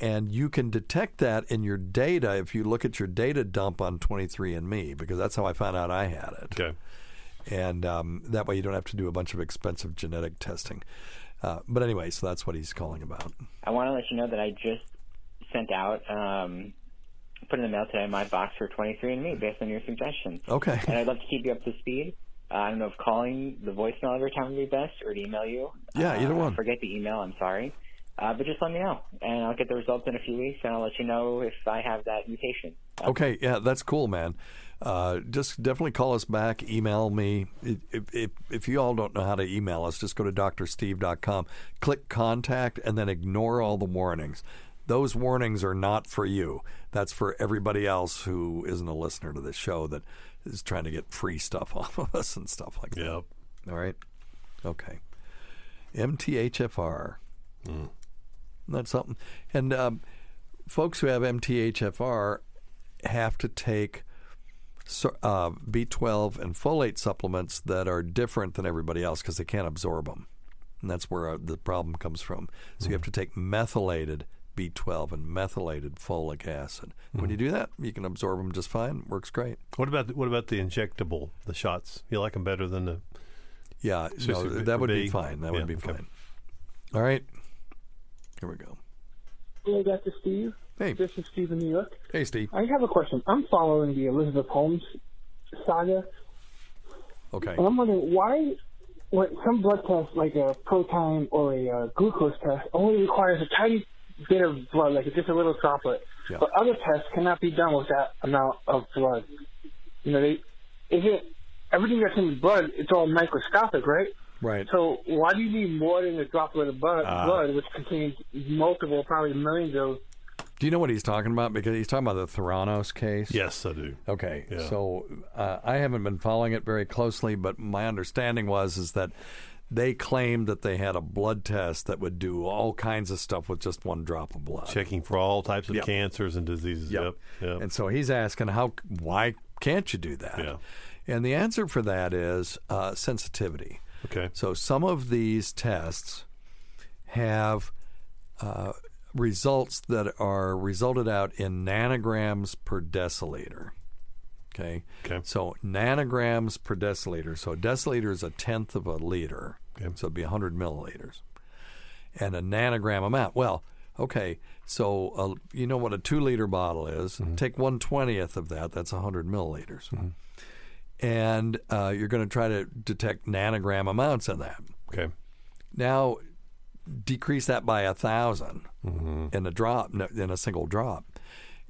and you can detect that in your data if you look at your data dump on 23andMe because that's how I found out I had it. Okay. And um, that way you don't have to do a bunch of expensive genetic testing. Uh, but anyway, so that's what he's calling about. I want to let you know that I just sent out, um, put in the mail today, in my box for 23andMe based on your suggestions. Okay. And I'd love to keep you up to speed. Uh, I don't know if calling the voicemail every time would be best or to email you. Yeah, either Uh, one. Forget the email. I'm sorry. Uh, but just let me know, and I'll get the results in a few weeks, and I'll let you know if I have that mutation. Okay, yeah, that's cool, man. Uh, just definitely call us back, email me. If, if, if you all don't know how to email us, just go to drsteve.com, click contact, and then ignore all the warnings. Those warnings are not for you. That's for everybody else who isn't a listener to this show that is trying to get free stuff off of us and stuff like that. Yep. All right? Okay. MTHFR. That's something. And um, folks who have MTHFR have to take uh, B12 and folate supplements that are different than everybody else because they can't absorb them. And that's where uh, the problem comes from. So you have to take methylated B12 and methylated folic acid. When you do that, you can absorb them just fine. Works great. What about the, what about the injectable, the shots? You like them better than the? Yeah, no, that would a be fine. That yeah, would be okay. fine. All right. Here we go. Hello, Dr. Steve. Hey. This is Steve in New York. Hey, Steve. I have a question. I'm following the Elizabeth Holmes saga, Okay. and I'm wondering why, when some blood tests, like a proton or a uh, glucose test, only requires a tiny bit of blood, like just a little droplet, Yeah. but other tests cannot be done with that amount of blood. You know, they is it everything that's in the blood? It's all microscopic, right? Right. So why do you need more than a droplet of blood, Ah. blood which contains multiple, probably millions of Do you know what he's talking about? Because he's talking about the Theranos case. Yes, I do. Okay, Yeah. so uh, I haven't been following it very closely, but my understanding was is that they claimed that they had a blood test that would do all kinds of stuff with just one drop of blood, Checking for all types of Yep. cancers and diseases. Yep. Yep. Yep. And so he's asking how why can't you do that? Yeah. And the answer for that is uh, sensitivity. Okay. So some of these tests have uh, results that are resulted out in nanograms per deciliter. Okay. Okay. So nanograms per deciliter. So a deciliter is a tenth of a liter. Okay. So it'd be 100 milliliters. And a nanogram amount. Well, okay. So uh, you know what a two liter bottle is. Take one twentieth of that. That's 100 milliliters. And uh, you're going to try to detect nanogram amounts in that. Okay. Now, decrease that by a 1000 in a drop, in a single drop,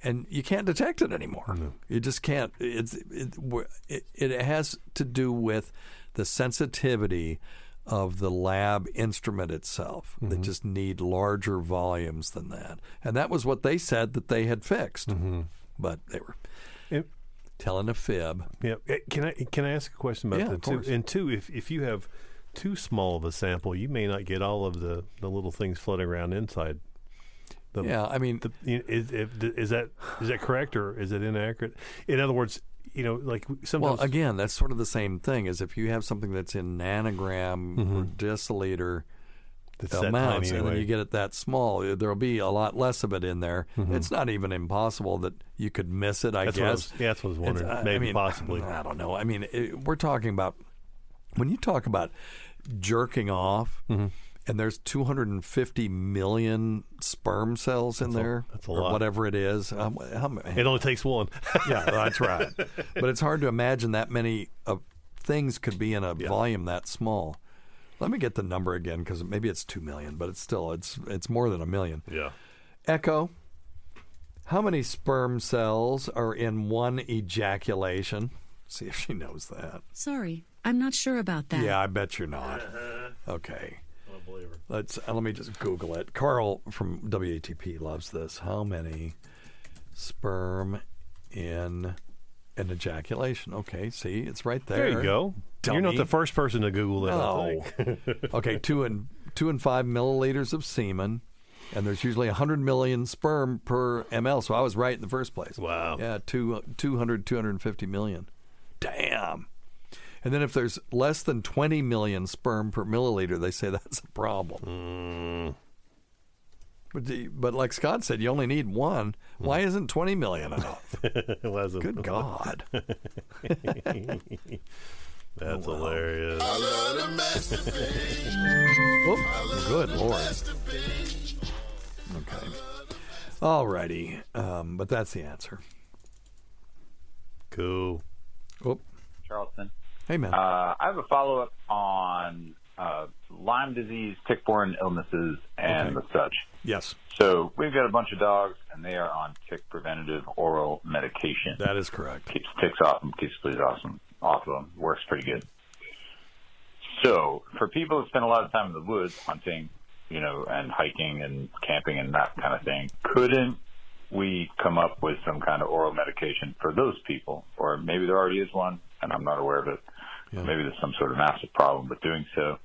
and you can't detect it anymore. You just can't. It's it, it, it has to do with the sensitivity of the lab instrument itself. They just need larger volumes than that, and that was what they said that they had fixed, but they were Yep. telling a fib. Yeah. Eh, Can I can I ask a question about Yeah, that too? And two, if if you have too small of a sample, you may not get all of the, the little things floating around inside. The, Yeah, I mean, the, is, is that is that correct or is it inaccurate? In other words, you know, like sometimes. Well, again, that's sort of the same thing as if you have something that's in nanogram or deciliter That's that amounts, and then you get it that small, uh, there'll be a lot less of it in there. It's not even impossible that you could miss it. I That's guess. was- yeah, that's what I was wondering. It's- I- I Maybe, mean, possibly. I don't know. I mean, it, we're talking about when you talk about jerking off. Mm-hmm. And there's 250 million sperm cells in That's a- there, that's a or lot. whatever it is. Um, how many? it only takes one. yeah, that's right. But it's hard to imagine that many of things could be in a volume that small. Let me get the number again because maybe it's two million, but it's still it's it's more than a million. Yeah. Echo. How many sperm cells are in one ejaculation? See if she knows that. Sorry, I'm not sure about that. Yeah, I bet you're not. Okay. Let's uh, let me just Google it. Carl from WATP loves this. How many sperm in an ejaculation? Okay, see, it's right there. There you go. You're not the first person to Google that. No. okay, two and two and five milliliters of semen, and there's usually hundred million sperm per ml. So I was right in the first place. Wow. Yeah, two, 200, 250 million. Damn. And then if there's less than 20 million sperm per milliliter, they say that's a problem. But, the, but like Scott said, you only need one. Why isn't 20 million enough? Wasn't- Good God. That's hilarious. Oh, good Lord. Okay. All righty. Um, but that's the answer. Cool. Oh, Charleston. Hey, man. Uh, I have a follow up on uh, Lyme disease, tick-borne illnesses, and Okay. the such. yes, So we've got a bunch of dogs, and they are on tick preventative oral medication. that is correct. keeps ticks off them, keeps fleas off them, off of them. Works pretty good. So for people that spend a lot of time in the woods hunting, you know, and hiking and camping and that kind of thing, couldn't we come up with some kind of oral medication for those people? Or maybe there already is one, and I'm not aware of it. Maybe there's some sort of massive problem with doing so.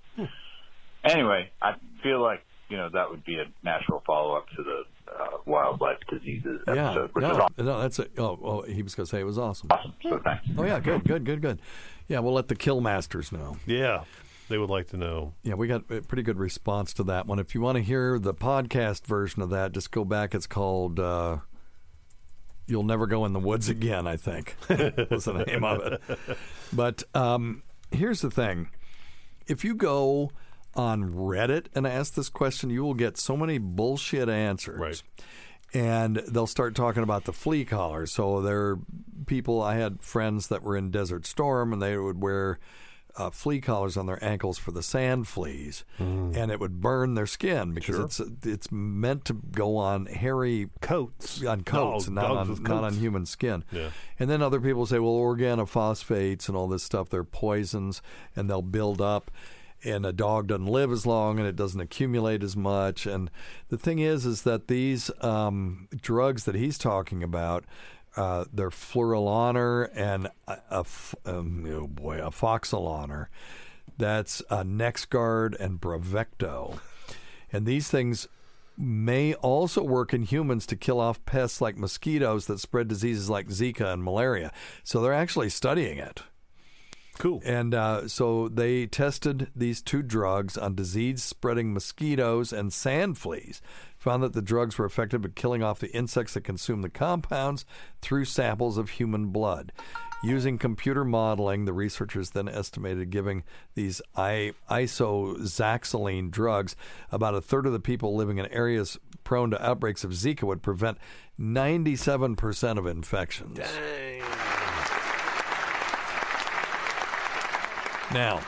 Anyway, I feel like you know, that would be a natural follow up to the uh, wildlife diseases Yeah, episode, which no, is awesome. no, that's it. Oh, oh, he was going to say it was awesome. Awesome. So thanks. Oh yeah, good, good, good, good. Yeah, we'll let the kill masters know. Yeah, they would like to know. Yeah, we got a pretty good response to that one. If you want to hear the podcast version of that, just go back. It's called uh, "You'll Never Go in the Woods Again." I think was the name of it. But um, here's the thing: if you go on Reddit and ask this question, you will get so many bullshit answers. Right. And they'll start talking about the flea collar. So there are people, I had friends that were in Desert Storm and they would wear uh, flea collars on their ankles for the sand fleas, and it would burn their skin because Sure. it's it's meant to go on hairy coats on coats, Dog- and not on with not on human skin. Yeah. And then other people say, well, organophosphates and all this stuff, they're poisons and they'll build up. And a dog doesn't live as long and it doesn't accumulate as much. And the thing is, is that these um, drugs that he's talking about, uh, they're fluralaner and a, a f- um, oh boy, afoxolaner. That's uh, NexGard and Bravecto. And these things may also work in humans to kill off pests like mosquitoes that spread diseases like Zika and malaria. So they're actually studying it. Cool. And uh, so they tested these two drugs on disease spreading mosquitoes and sand fleas. Found that the drugs were effective at killing off the insects that consume the compounds through samples of human blood. Using computer modeling, the researchers then estimated giving these isoxazoline drugs, about a third of the people living in areas prone to outbreaks of Zika would prevent 97% of infections. Dang. Now,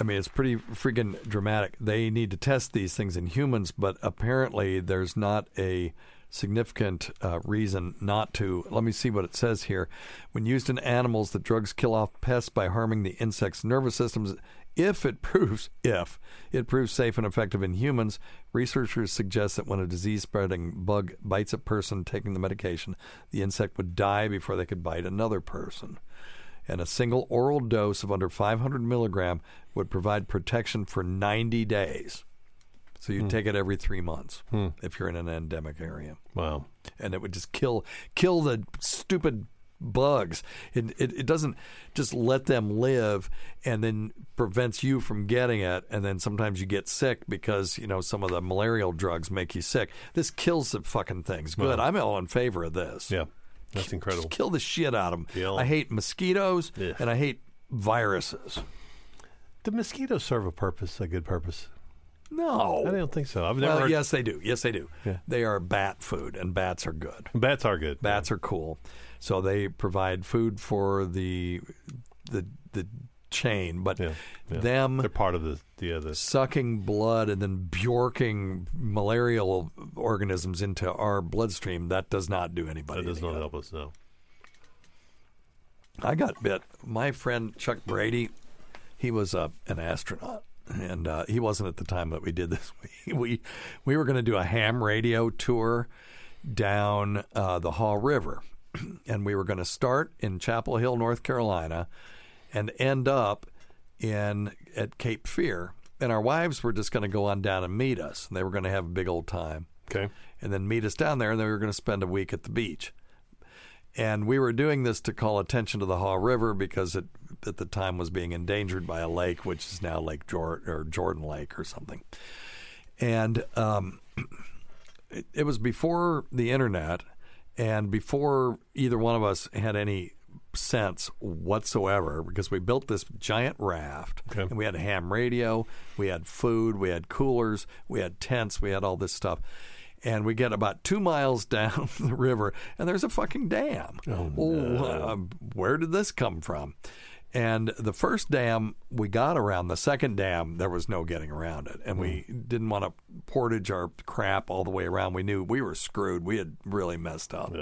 I mean, it's pretty freaking dramatic. They need to test these things in humans, but apparently there's not a significant uh, reason not to. Let me see what it says here. When used in animals, the drugs kill off pests by harming the insect's nervous systems. If it proves if it proves safe and effective in humans, researchers suggest that when a disease-spreading bug bites a person taking the medication, the insect would die before they could bite another person and a single oral dose of under 500 milligram would provide protection for 90 days. So you Hmm. take it every three months Hmm. if you're in an endemic area. Wow. And it would just kill kill the stupid bugs. It, it it doesn't just let them live and then prevents you from getting it. And then sometimes you get sick because you know some of the malarial drugs make you sick. This kills the fucking things. Good. Wow. I'm all in favor of this. Yeah. That's incredible. Just kill the shit out of them. Yeah. I hate mosquitoes Yeah. and I hate viruses. Do mosquitoes serve a purpose, a good purpose? No, I don't think so. I've never. well, heard- yes, they do. Yes, they do. Yeah. They are bat food, and bats are good. Bats are good. Bats are cool. So they provide food for the the the chain, but Yeah. them They're part of the the other. sucking blood and then bjorking malarial organisms into our bloodstream that does not do anybody. That does not good. help us. No. I got bit. My friend Chuck Brady, he was uh, an astronaut, and uh, he wasn't at the time that we did this. We we, we were going to do a ham radio tour down uh, the Haw River, and we were going to start in Chapel Hill, North Carolina, and end up in at Cape Fear. And our wives were just going to go on down and meet us, and they were going to have a big old time. Okay. And then meet us down there, and then we were going to spend a week at the beach. And we were doing this to call attention to the Haw River because it at the time was being endangered by a lake, which is now Lake Jor- or Jordan Lake or something. And um, it, it was before the internet and before either one of us had any sense whatsoever because we built this giant raft and we had a ham radio, we had food, we had coolers, we had tents, we had all this stuff. And we get about two miles down the river, and there's a fucking dam. Oh, uh, where did this come from? And the first dam we got around, the second dam, there was no getting around it. And we didn't want to portage our crap all the way around. We knew we were screwed. We had really messed up.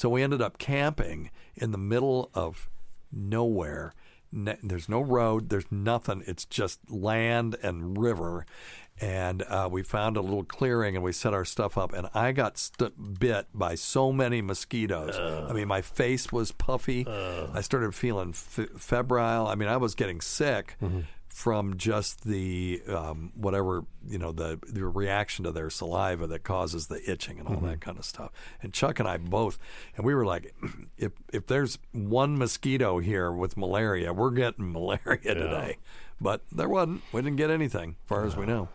So we ended up camping in the middle of nowhere. Ne- there's no road, there's nothing. It's just land and river. And uh, we found a little clearing and we set our stuff up. And I got st- bit by so many mosquitoes. I mean, my face was puffy. I started feeling f- febrile. I mean, I was getting sick from just the um, whatever you know the the reaction to their saliva that causes the itching and all Mm-hmm. that kind of stuff. And Chuck and I both, and we were like, if if there's one mosquito here with malaria, we're getting malaria today. But there wasn't. We didn't get anything, as far as we know.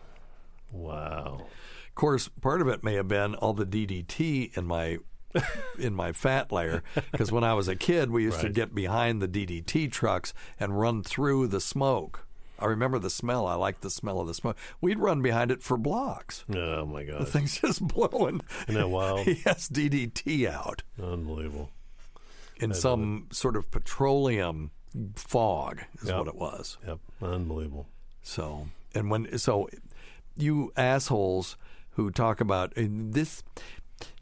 Wow. Of course, part of it may have been all the DDT in my in my fat layer because when I was a kid, we used to get behind the DDT trucks and run through the smoke. I remember the smell. I liked the smell of the smoke. We'd run behind it for blocks. Oh my god. The thing's just blowing. Isn't that wild? yes, DDT out Unbelievable. in some sort of petroleum fog is Yep. what it was. Yep. Unbelievable. So, and when so you assholes who talk about eh, this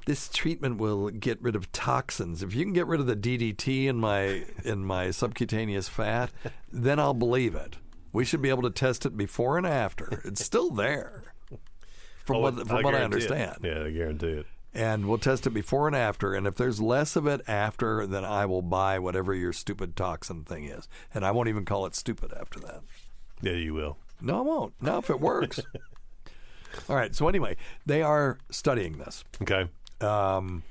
this treatment will get rid of toxins. If you can get rid of the DDT in my in my subcutaneous fat, then I'll believe it. We should be able to test it before and after. It's still there. From Oh, what from what I guarantee it. understand. Yeah, I guarantee it. And we'll test it before and after. And if there's less of it after, then I will buy whatever your stupid toxin thing is. And I won't even call it stupid after that. Yeah, you will. No, I won't. Not if it works. All right. So anyway, they are studying this. Okay. Um,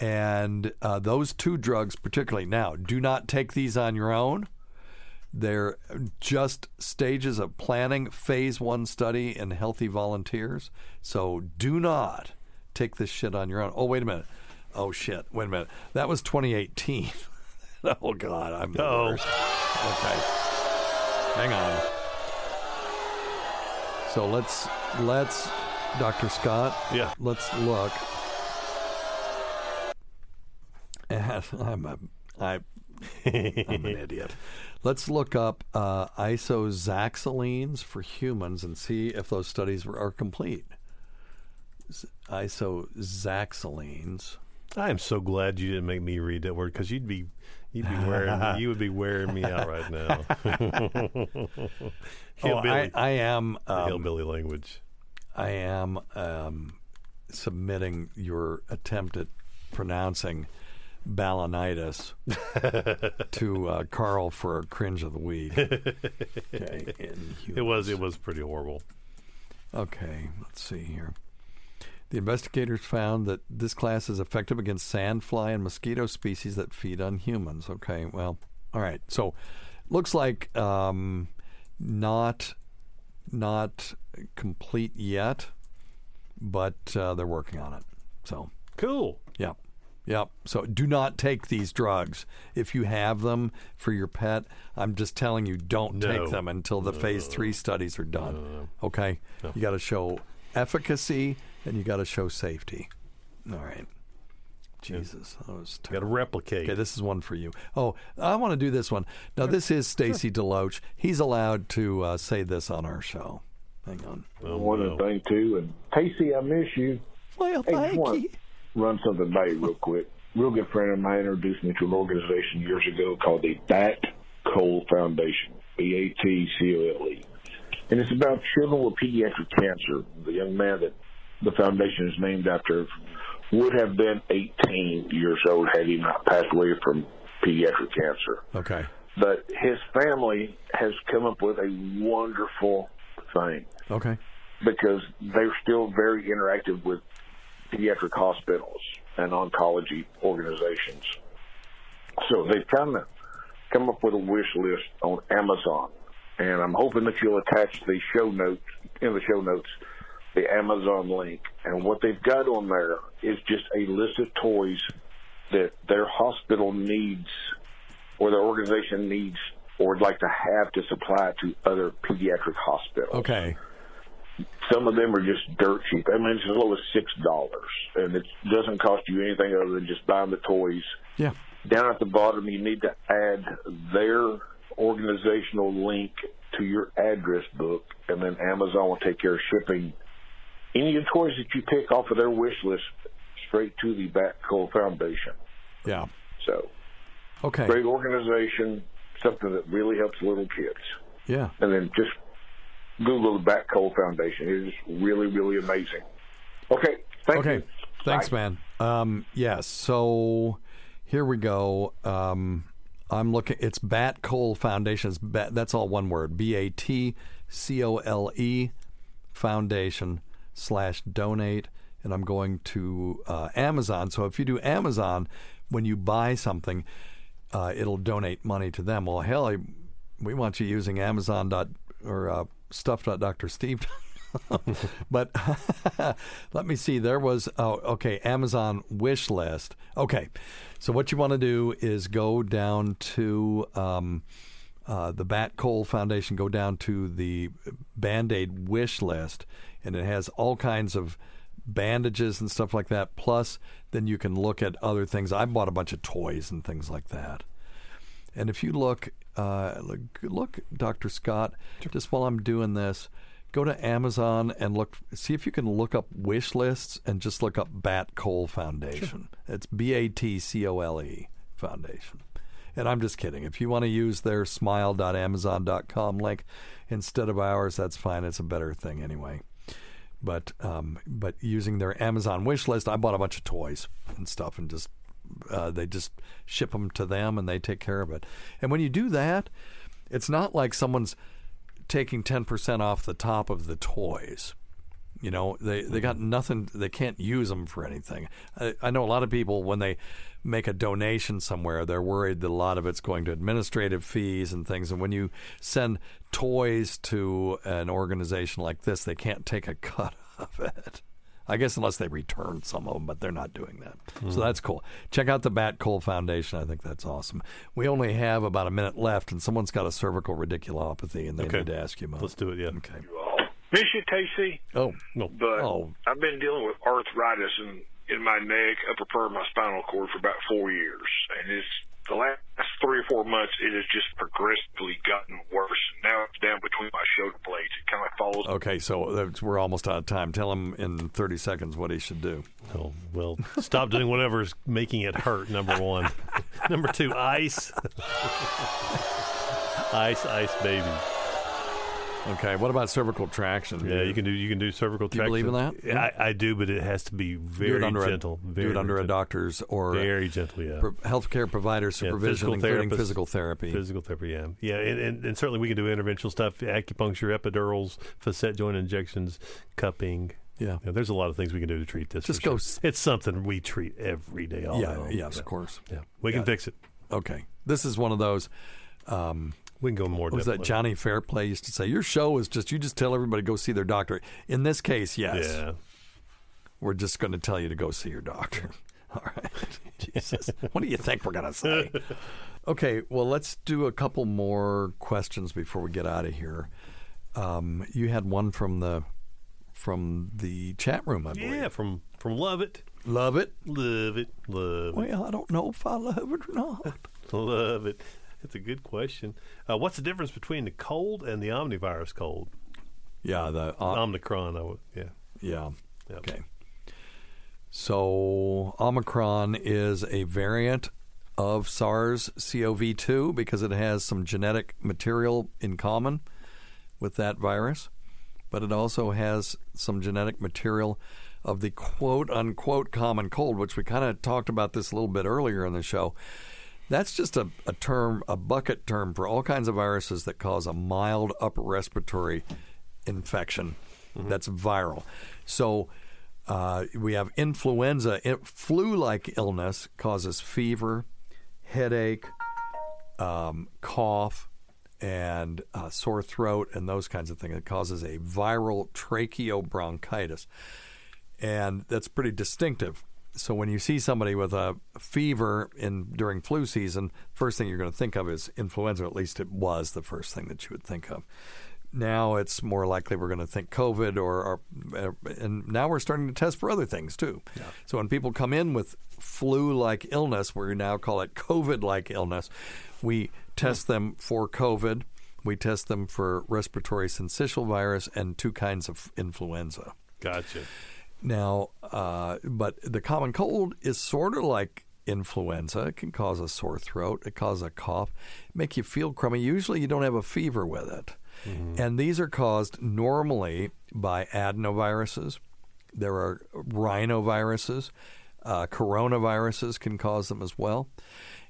and uh, those two drugs, particularly now, do not take these on your own. They're just stages of planning phase one study in healthy volunteers. So do not take this shit on your own. Oh, wait a minute. Oh, shit. Wait a minute. That was 2018. oh, God. I'm the Uh-oh. worst. Okay. Hang on. So let's, let's, Dr. Scott. Yeah. Let's look. And I'm a, I, I'm an idiot. Let's look up uh, isoxazolines for humans and see if those studies were, are complete. Isoxazolines. I am so glad you didn't make me read that word because you'd be you'd be wearing you would be wearing me out right now. Oh, I, I am um, hillbilly language. I am um, submitting your attempt at pronouncing balanitis to uh, Carl for a cringe of the week. Okay, It was it was pretty horrible. Okay, let's see here. The investigators found that this class is effective against sandfly and mosquito species that feed on humans. Okay, well, all right. So, looks like um, not not complete yet, but uh, they're working on it. So cool. Yep. Yep. So do not take these drugs if you have them for your pet. I'm just telling you, don't No. take them until the phase three studies are done. Okay. You got to show efficacy and you got to show safety. All right. Jesus, that was Got to replicate. Okay, this is one for you. Oh, I want to do this one. Now, this is Stacy Deloach. He's allowed to uh, say this on our show. Hang on. one other thing too, and Casey, I miss you. Well, thank just wanna you. Run something by you real quick. Real good friend of mine introduced me to an organization years ago called the Bat Cole Foundation, B A T C O L E, and it's about children with pediatric cancer. The young man that the foundation is named after would have been 18 years old had he not passed away from pediatric cancer Okay. but his family has come up with a wonderful thing Okay. because they're still very interactive with pediatric hospitals and oncology organizations. So they've kind of come up with a wish list on Amazon, and I'm hoping that you'll attach the show notes in the show notes the Amazon link. And what they've got on there is just a list of toys that their hospital needs or their organization needs or would like to have to supply to other pediatric hospitals. Okay. Some of them are just dirt cheap. I mean, it's as low as six dollars, and it doesn't cost you anything other than just buying the toys. Yeah. Down at the bottom, you need to add their organizational link to your address book, and then Amazon will take care of shipping any of the toys that you pick off of their wish list straight to the Cole Foundation. Yeah. So, Okay. great organization, something that really helps little kids. Yeah. And then just Google the Bat Cole Foundation. It is really, really amazing. Okay. Thank okay. you. Thanks, man. Um, yes. So here we go. Um, I'm looking. It's Bat Cole Foundation. It's Bat, that's all one word. B A T C O L E Foundation slash donate. And I'm going to uh, Amazon. So if you do Amazon, when you buy something, uh, it'll donate money to them. Well, hell, I, we want you using Amazon dot or uh, stuff.drsteve. but let me see. There was oh, okay. Amazon wish list. Okay, so what you want to do is go down to um, uh, the Bat Cole Foundation. Go down to the Band Aid wish list, and it has all kinds of bandages and stuff like that. Plus, then you can look at other things. I bought a bunch of toys and things like that. And if you look, uh, look, look, Dr. Scott, just while I'm doing this, go to Amazon and look, see if you can look up wish lists and just look up Bat Cole Foundation. It's B A T C O L E Foundation. And I'm just kidding. If you want to use their smile.amazon.com link instead of ours, that's fine. It's a better thing anyway. But um, but using their Amazon wish list, I bought a bunch of toys and stuff and just uh, they just ship them to them and they take care of it. And when you do that, it's not like someone's taking 10% off the top of the toys. You know, they, they got nothing, they can't use them for anything. I, I know a lot of people, when they make a donation somewhere, they're worried that a lot of it's going to administrative fees and things. And when you send toys to an organization like this, they can't take a cut of it. I guess unless they return some of them, but they're not doing that. Hmm. So that's cool. Check out the Bat Cole Foundation. I think that's awesome. We only have about a minute left, and someone's got a cervical radiculopathy, and they Okay. need to ask you about. Let's do it. Yeah. Okay. Miss you, Casey. Oh no. But Oh. I've been dealing with arthritis in, in my neck, upper part of my spinal cord for about four years, and it's the last three or four months it has just progressively gotten worse. And now it's down between my shoulder blades. It kind of like follows. Okay, so uh, we're almost out of time. Tell him in 30 seconds what he should do. Oh, well, stop doing whatever's making it hurt, number one. number two, ice. ice, ice, baby. Okay, what about cervical traction? Yeah, you can do you can do cervical Do you traction. believe in that? Yeah, I, I do, but it has to be very do gentle. A, very do it under a doctor's or very gentle. Yeah, pro- healthcare provider Yeah, supervision, physical including physical therapy. Physical therapy, yeah, yeah, and, and, and certainly we can do interventional stuff: acupuncture, epidurals, facet joint injections, cupping. Yeah. there's a lot of things we can do to treat this. Just go sure. It's something we treat every day. All yeah, yes, Yeah. of course. Yeah, we can Yeah. fix it. Okay, this is one of those. Um, we can go more. Was that depth with it. Johnny Fairplay used to say? Your show is just you just tell everybody to go see their doctor. In this case, yes. Yeah. We're just going to tell you to go see your doctor. All right. Jesus. What do you think we're going to say? Okay, well, let's do a couple more questions before we get out of here. Um, you had one from the from the chat room, I believe. Yeah, from from Love It. Love it. Love it. Love it. Well, I don't know if I love it or not. Love it. It's a good question. Uh, what's the difference between the cold and the omnivirus cold? Yeah, the Omicron. I would, yeah. Yeah. Okay. So Omicron is a variant of SARS CoV 2 because it has some genetic material in common with that virus, but it also has some genetic material of the quote unquote common cold, which we kind of talked about this a little bit earlier in the show. That's just a, a term, a bucket term for all kinds of viruses that cause a mild upper respiratory infection that's viral. So uh, we have influenza. Flu like illness causes fever, headache, um, cough, and uh, sore throat, and those kinds of things. It causes a viral tracheobronchitis. And that's pretty distinctive. So when you see somebody with a fever in during flu season, first thing you're going to think of is influenza. At least it was the first thing that you would think of. Now it's more likely we're going to think COVID, or, or uh, and now we're starting to test for other things too. So when people come in with flu-like illness, we now call it COVID-like illness, we test them for COVID. We test them for respiratory syncytial virus and two kinds of influenza. Gotcha. Now, uh, but the common cold is sort of like influenza. It can cause a sore throat. It causes a cough, make you feel crummy. Usually, you don't have a fever with it, and these are caused normally by adenoviruses. There are rhinoviruses. Uh, coronaviruses can cause them as well.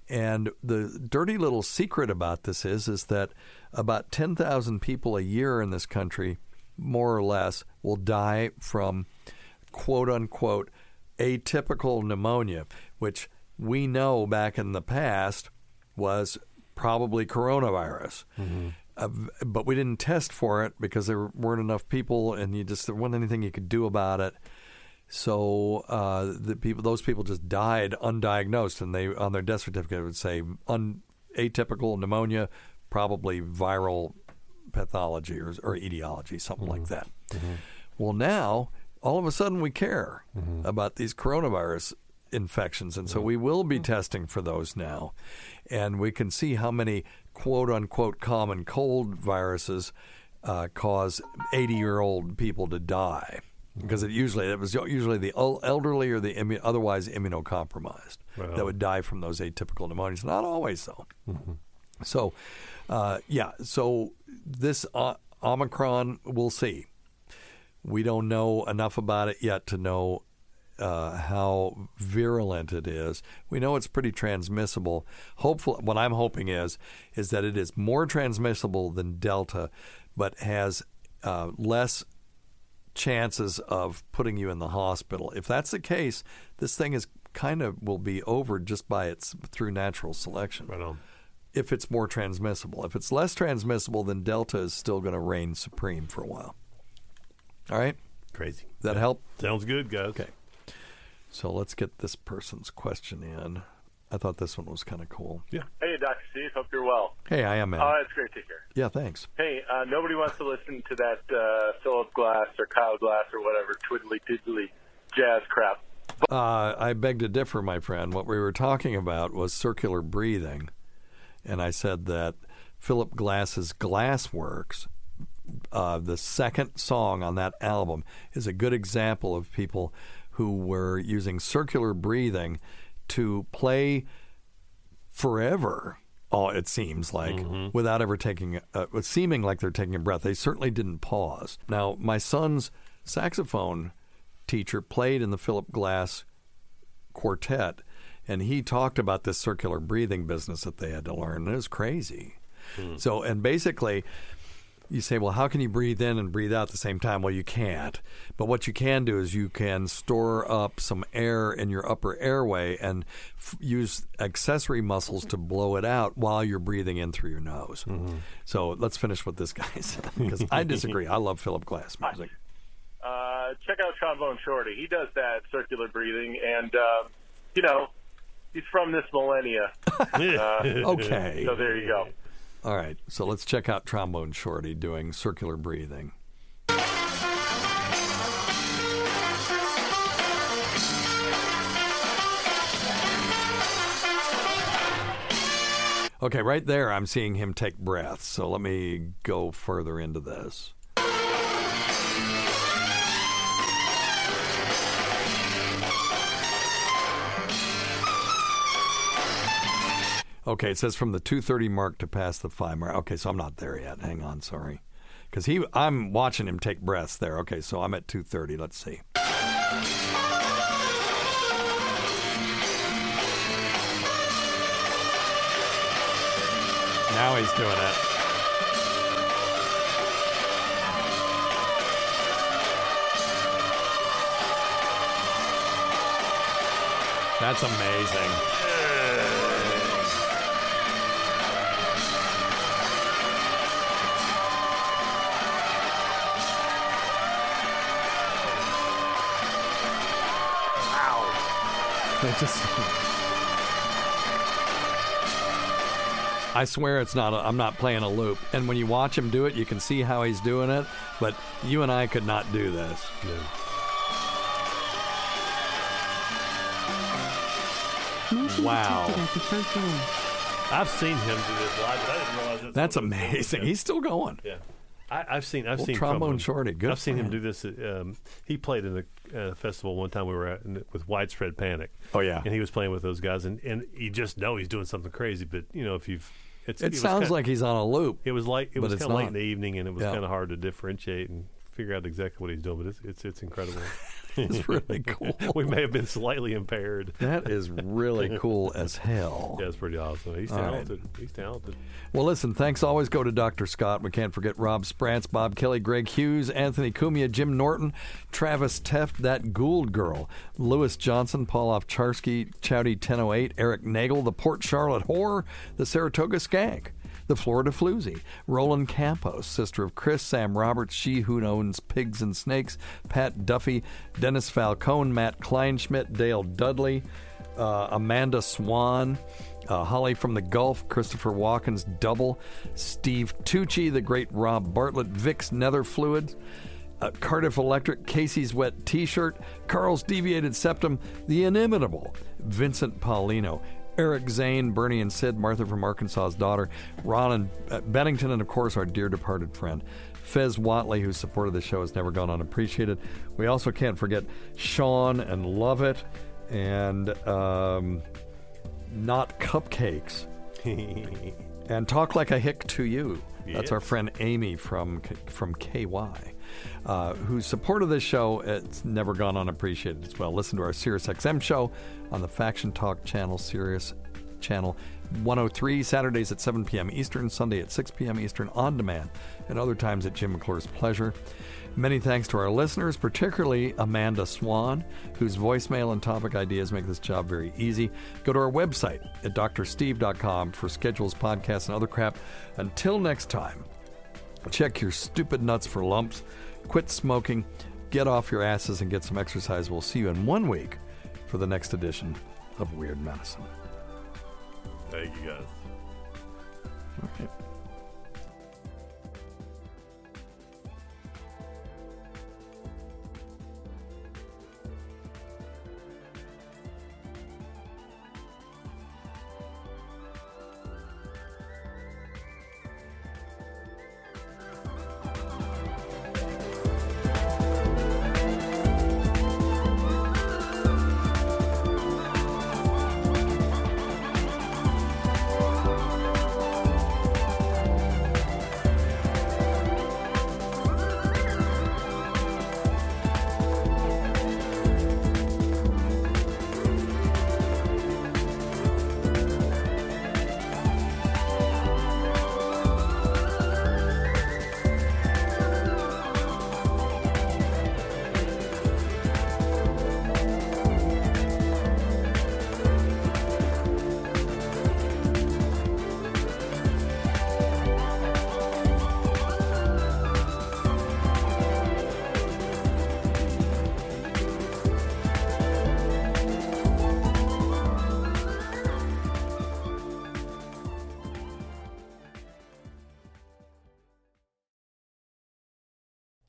And the dirty little secret about this is is that about 10,000 people a year in this country, more or less, will die from quote unquote atypical pneumonia, which we know back in the past was probably coronavirus. Uh, but we didn't test for it because there weren't enough people, and you just there wasn't anything you could do about it. So uh, the people, those people just died undiagnosed, and they on their death certificate would say un, atypical pneumonia, probably viral pathology or, or etiology, something like that. Well, now all of a sudden we care about these coronavirus infections, and so we will be testing for those now, and we can see how many quote unquote common cold viruses uh, cause 80 year old people to die. Because it usually it was usually the elderly or the immu- otherwise immunocompromised Wow. that would die from those atypical pneumonias. Not always though. So, uh, yeah. So this uh, Omicron, we'll see. We don't know enough about it yet to know uh, how virulent it is. We know it's pretty transmissible. Hopefully, what I'm hoping is is that it is more transmissible than Delta, but has uh, less chances of putting you in the hospital. If that's the case, this thing is kind of will be over just by its through natural selection. Right on. If it's more transmissible, if it's less transmissible, then Delta is still going to reign supreme for a while. All right, Crazy. Does that help? Sounds good, guys. Okay. So let's get this person's question in. I thought this one was kind of cool. Yeah. Hey, Dr. Steve. Hope you're well. Hey, I am, man. Oh, it's great to hear. yeah, thanks. Hey, uh, nobody wants to listen to that uh, Philip Glass or Kyle Glass or whatever twiddly diddly jazz crap. Uh, I beg to differ, my friend. What we were talking about was circular breathing, and I said that Philip Glass's Glassworks, uh, the second song on that album, is a good example of people who were using circular breathing to play forever. Oh, it seems like without ever taking, uh, seeming like they're taking a breath. They certainly didn't pause. Now, my son's saxophone teacher played in the Philip Glass quartet, and he talked about this circular breathing business that they had to learn. It was crazy. So, and basically, you say, well, how can you breathe in and breathe out at the same time? Well, you can't. But what you can do is you can store up some air in your upper airway and f- use accessory muscles to blow it out while you're breathing in through your nose. So let's finish what this guy said because I disagree. I love Philip Glass music. Uh, check out Trombone Shorty. He does that circular breathing, and uh, you know, he's from this millennia. Uh, Okay. So there you go. All right, so let's check out Trombone Shorty doing circular breathing. Okay, right there, I'm seeing him take breaths. So let me go further into this. Okay, it says from the 230 mark to past the 5 mark. Okay, so I'm not there yet. Hang on, sorry. Cuz he I'm watching him take breaths there. Okay, so I'm at 230. Let's see. Now he's doing it. That's amazing. They just. I swear it's not. A, I'm not playing a loop. And when you watch him do it, you can see how he's doing it. But you and I could not do this. Wow. I've seen him do this live, but I didn't realize it. That's amazing. He's still going. Yeah. I, I've seen. I've Well, seen trombone shorty. Good I've seen him him. do this. Um, he played in a uh, festival one time. We were at with Widespread Panic. Oh, yeah. and he was playing with those guys, and, and you just know he's doing something crazy. But you know, if you've it's, It sounds kinda- like he's on a loop. It was like it was kind of late in the evening, and it was Yeah. kind of hard to differentiate and figure out exactly what he's doing. But it's it's, it's incredible. is really cool. we may have been slightly impaired. That is really cool as hell. Yeah, it's pretty awesome. He's All right. talented. He's talented. Well, listen, thanks always go to Dr. Scott. We can't forget Rob Sprance, Bob Kelly, Greg Hughes, Anthony Cumia, Jim Norton, Travis Teft, that Gould girl, Lewis Johnson, Paul Ofcharsky, Chowdy 1008, Eric Nagel, the Port Charlotte Horror, the Saratoga Skank. The Florida Floozy, Roland Campos, sister of Chris, Sam Roberts, she who owns pigs and snakes, Pat Duffy, Dennis Falcone, Matt Kleinschmidt, Dale Dudley, uh, Amanda Swan, uh, Holly from the Gulf, Christopher Walken's double, Steve Tucci, the great Rob Bartlett, Vic's Nether Fluids, uh, Cardiff Electric, Casey's Wet T shirt, Carl's Deviated Septum, the inimitable Vincent Paulino. Eric Zane, Bernie and Sid, Martha from Arkansas's daughter, Ron and uh, Bennington, and of course our dear departed friend, Fez Whatley, who supported the show, has never gone unappreciated. We also can't forget Sean and Lovett and um, Not Cupcakes. and Talk Like a Hick to You. That's our friend Amy from from KY, uh, who supported this show. It's never gone unappreciated as well. Listen to our Sirius XM show on the Faction Talk channel, Sirius channel 103, Saturdays at 7 p.m. Eastern, Sunday at 6 p.m. Eastern on demand, and other times at Jim McClure's pleasure. Many thanks to our listeners, particularly Amanda Swan, whose voicemail and topic ideas make this job very easy. Go to our website at drsteve.com for schedules, podcasts, and other crap. Until next time, check your stupid nuts for lumps, quit smoking, get off your asses, and get some exercise. We'll see you in one week for the next edition of Weird Medicine. Thank you guys. All right.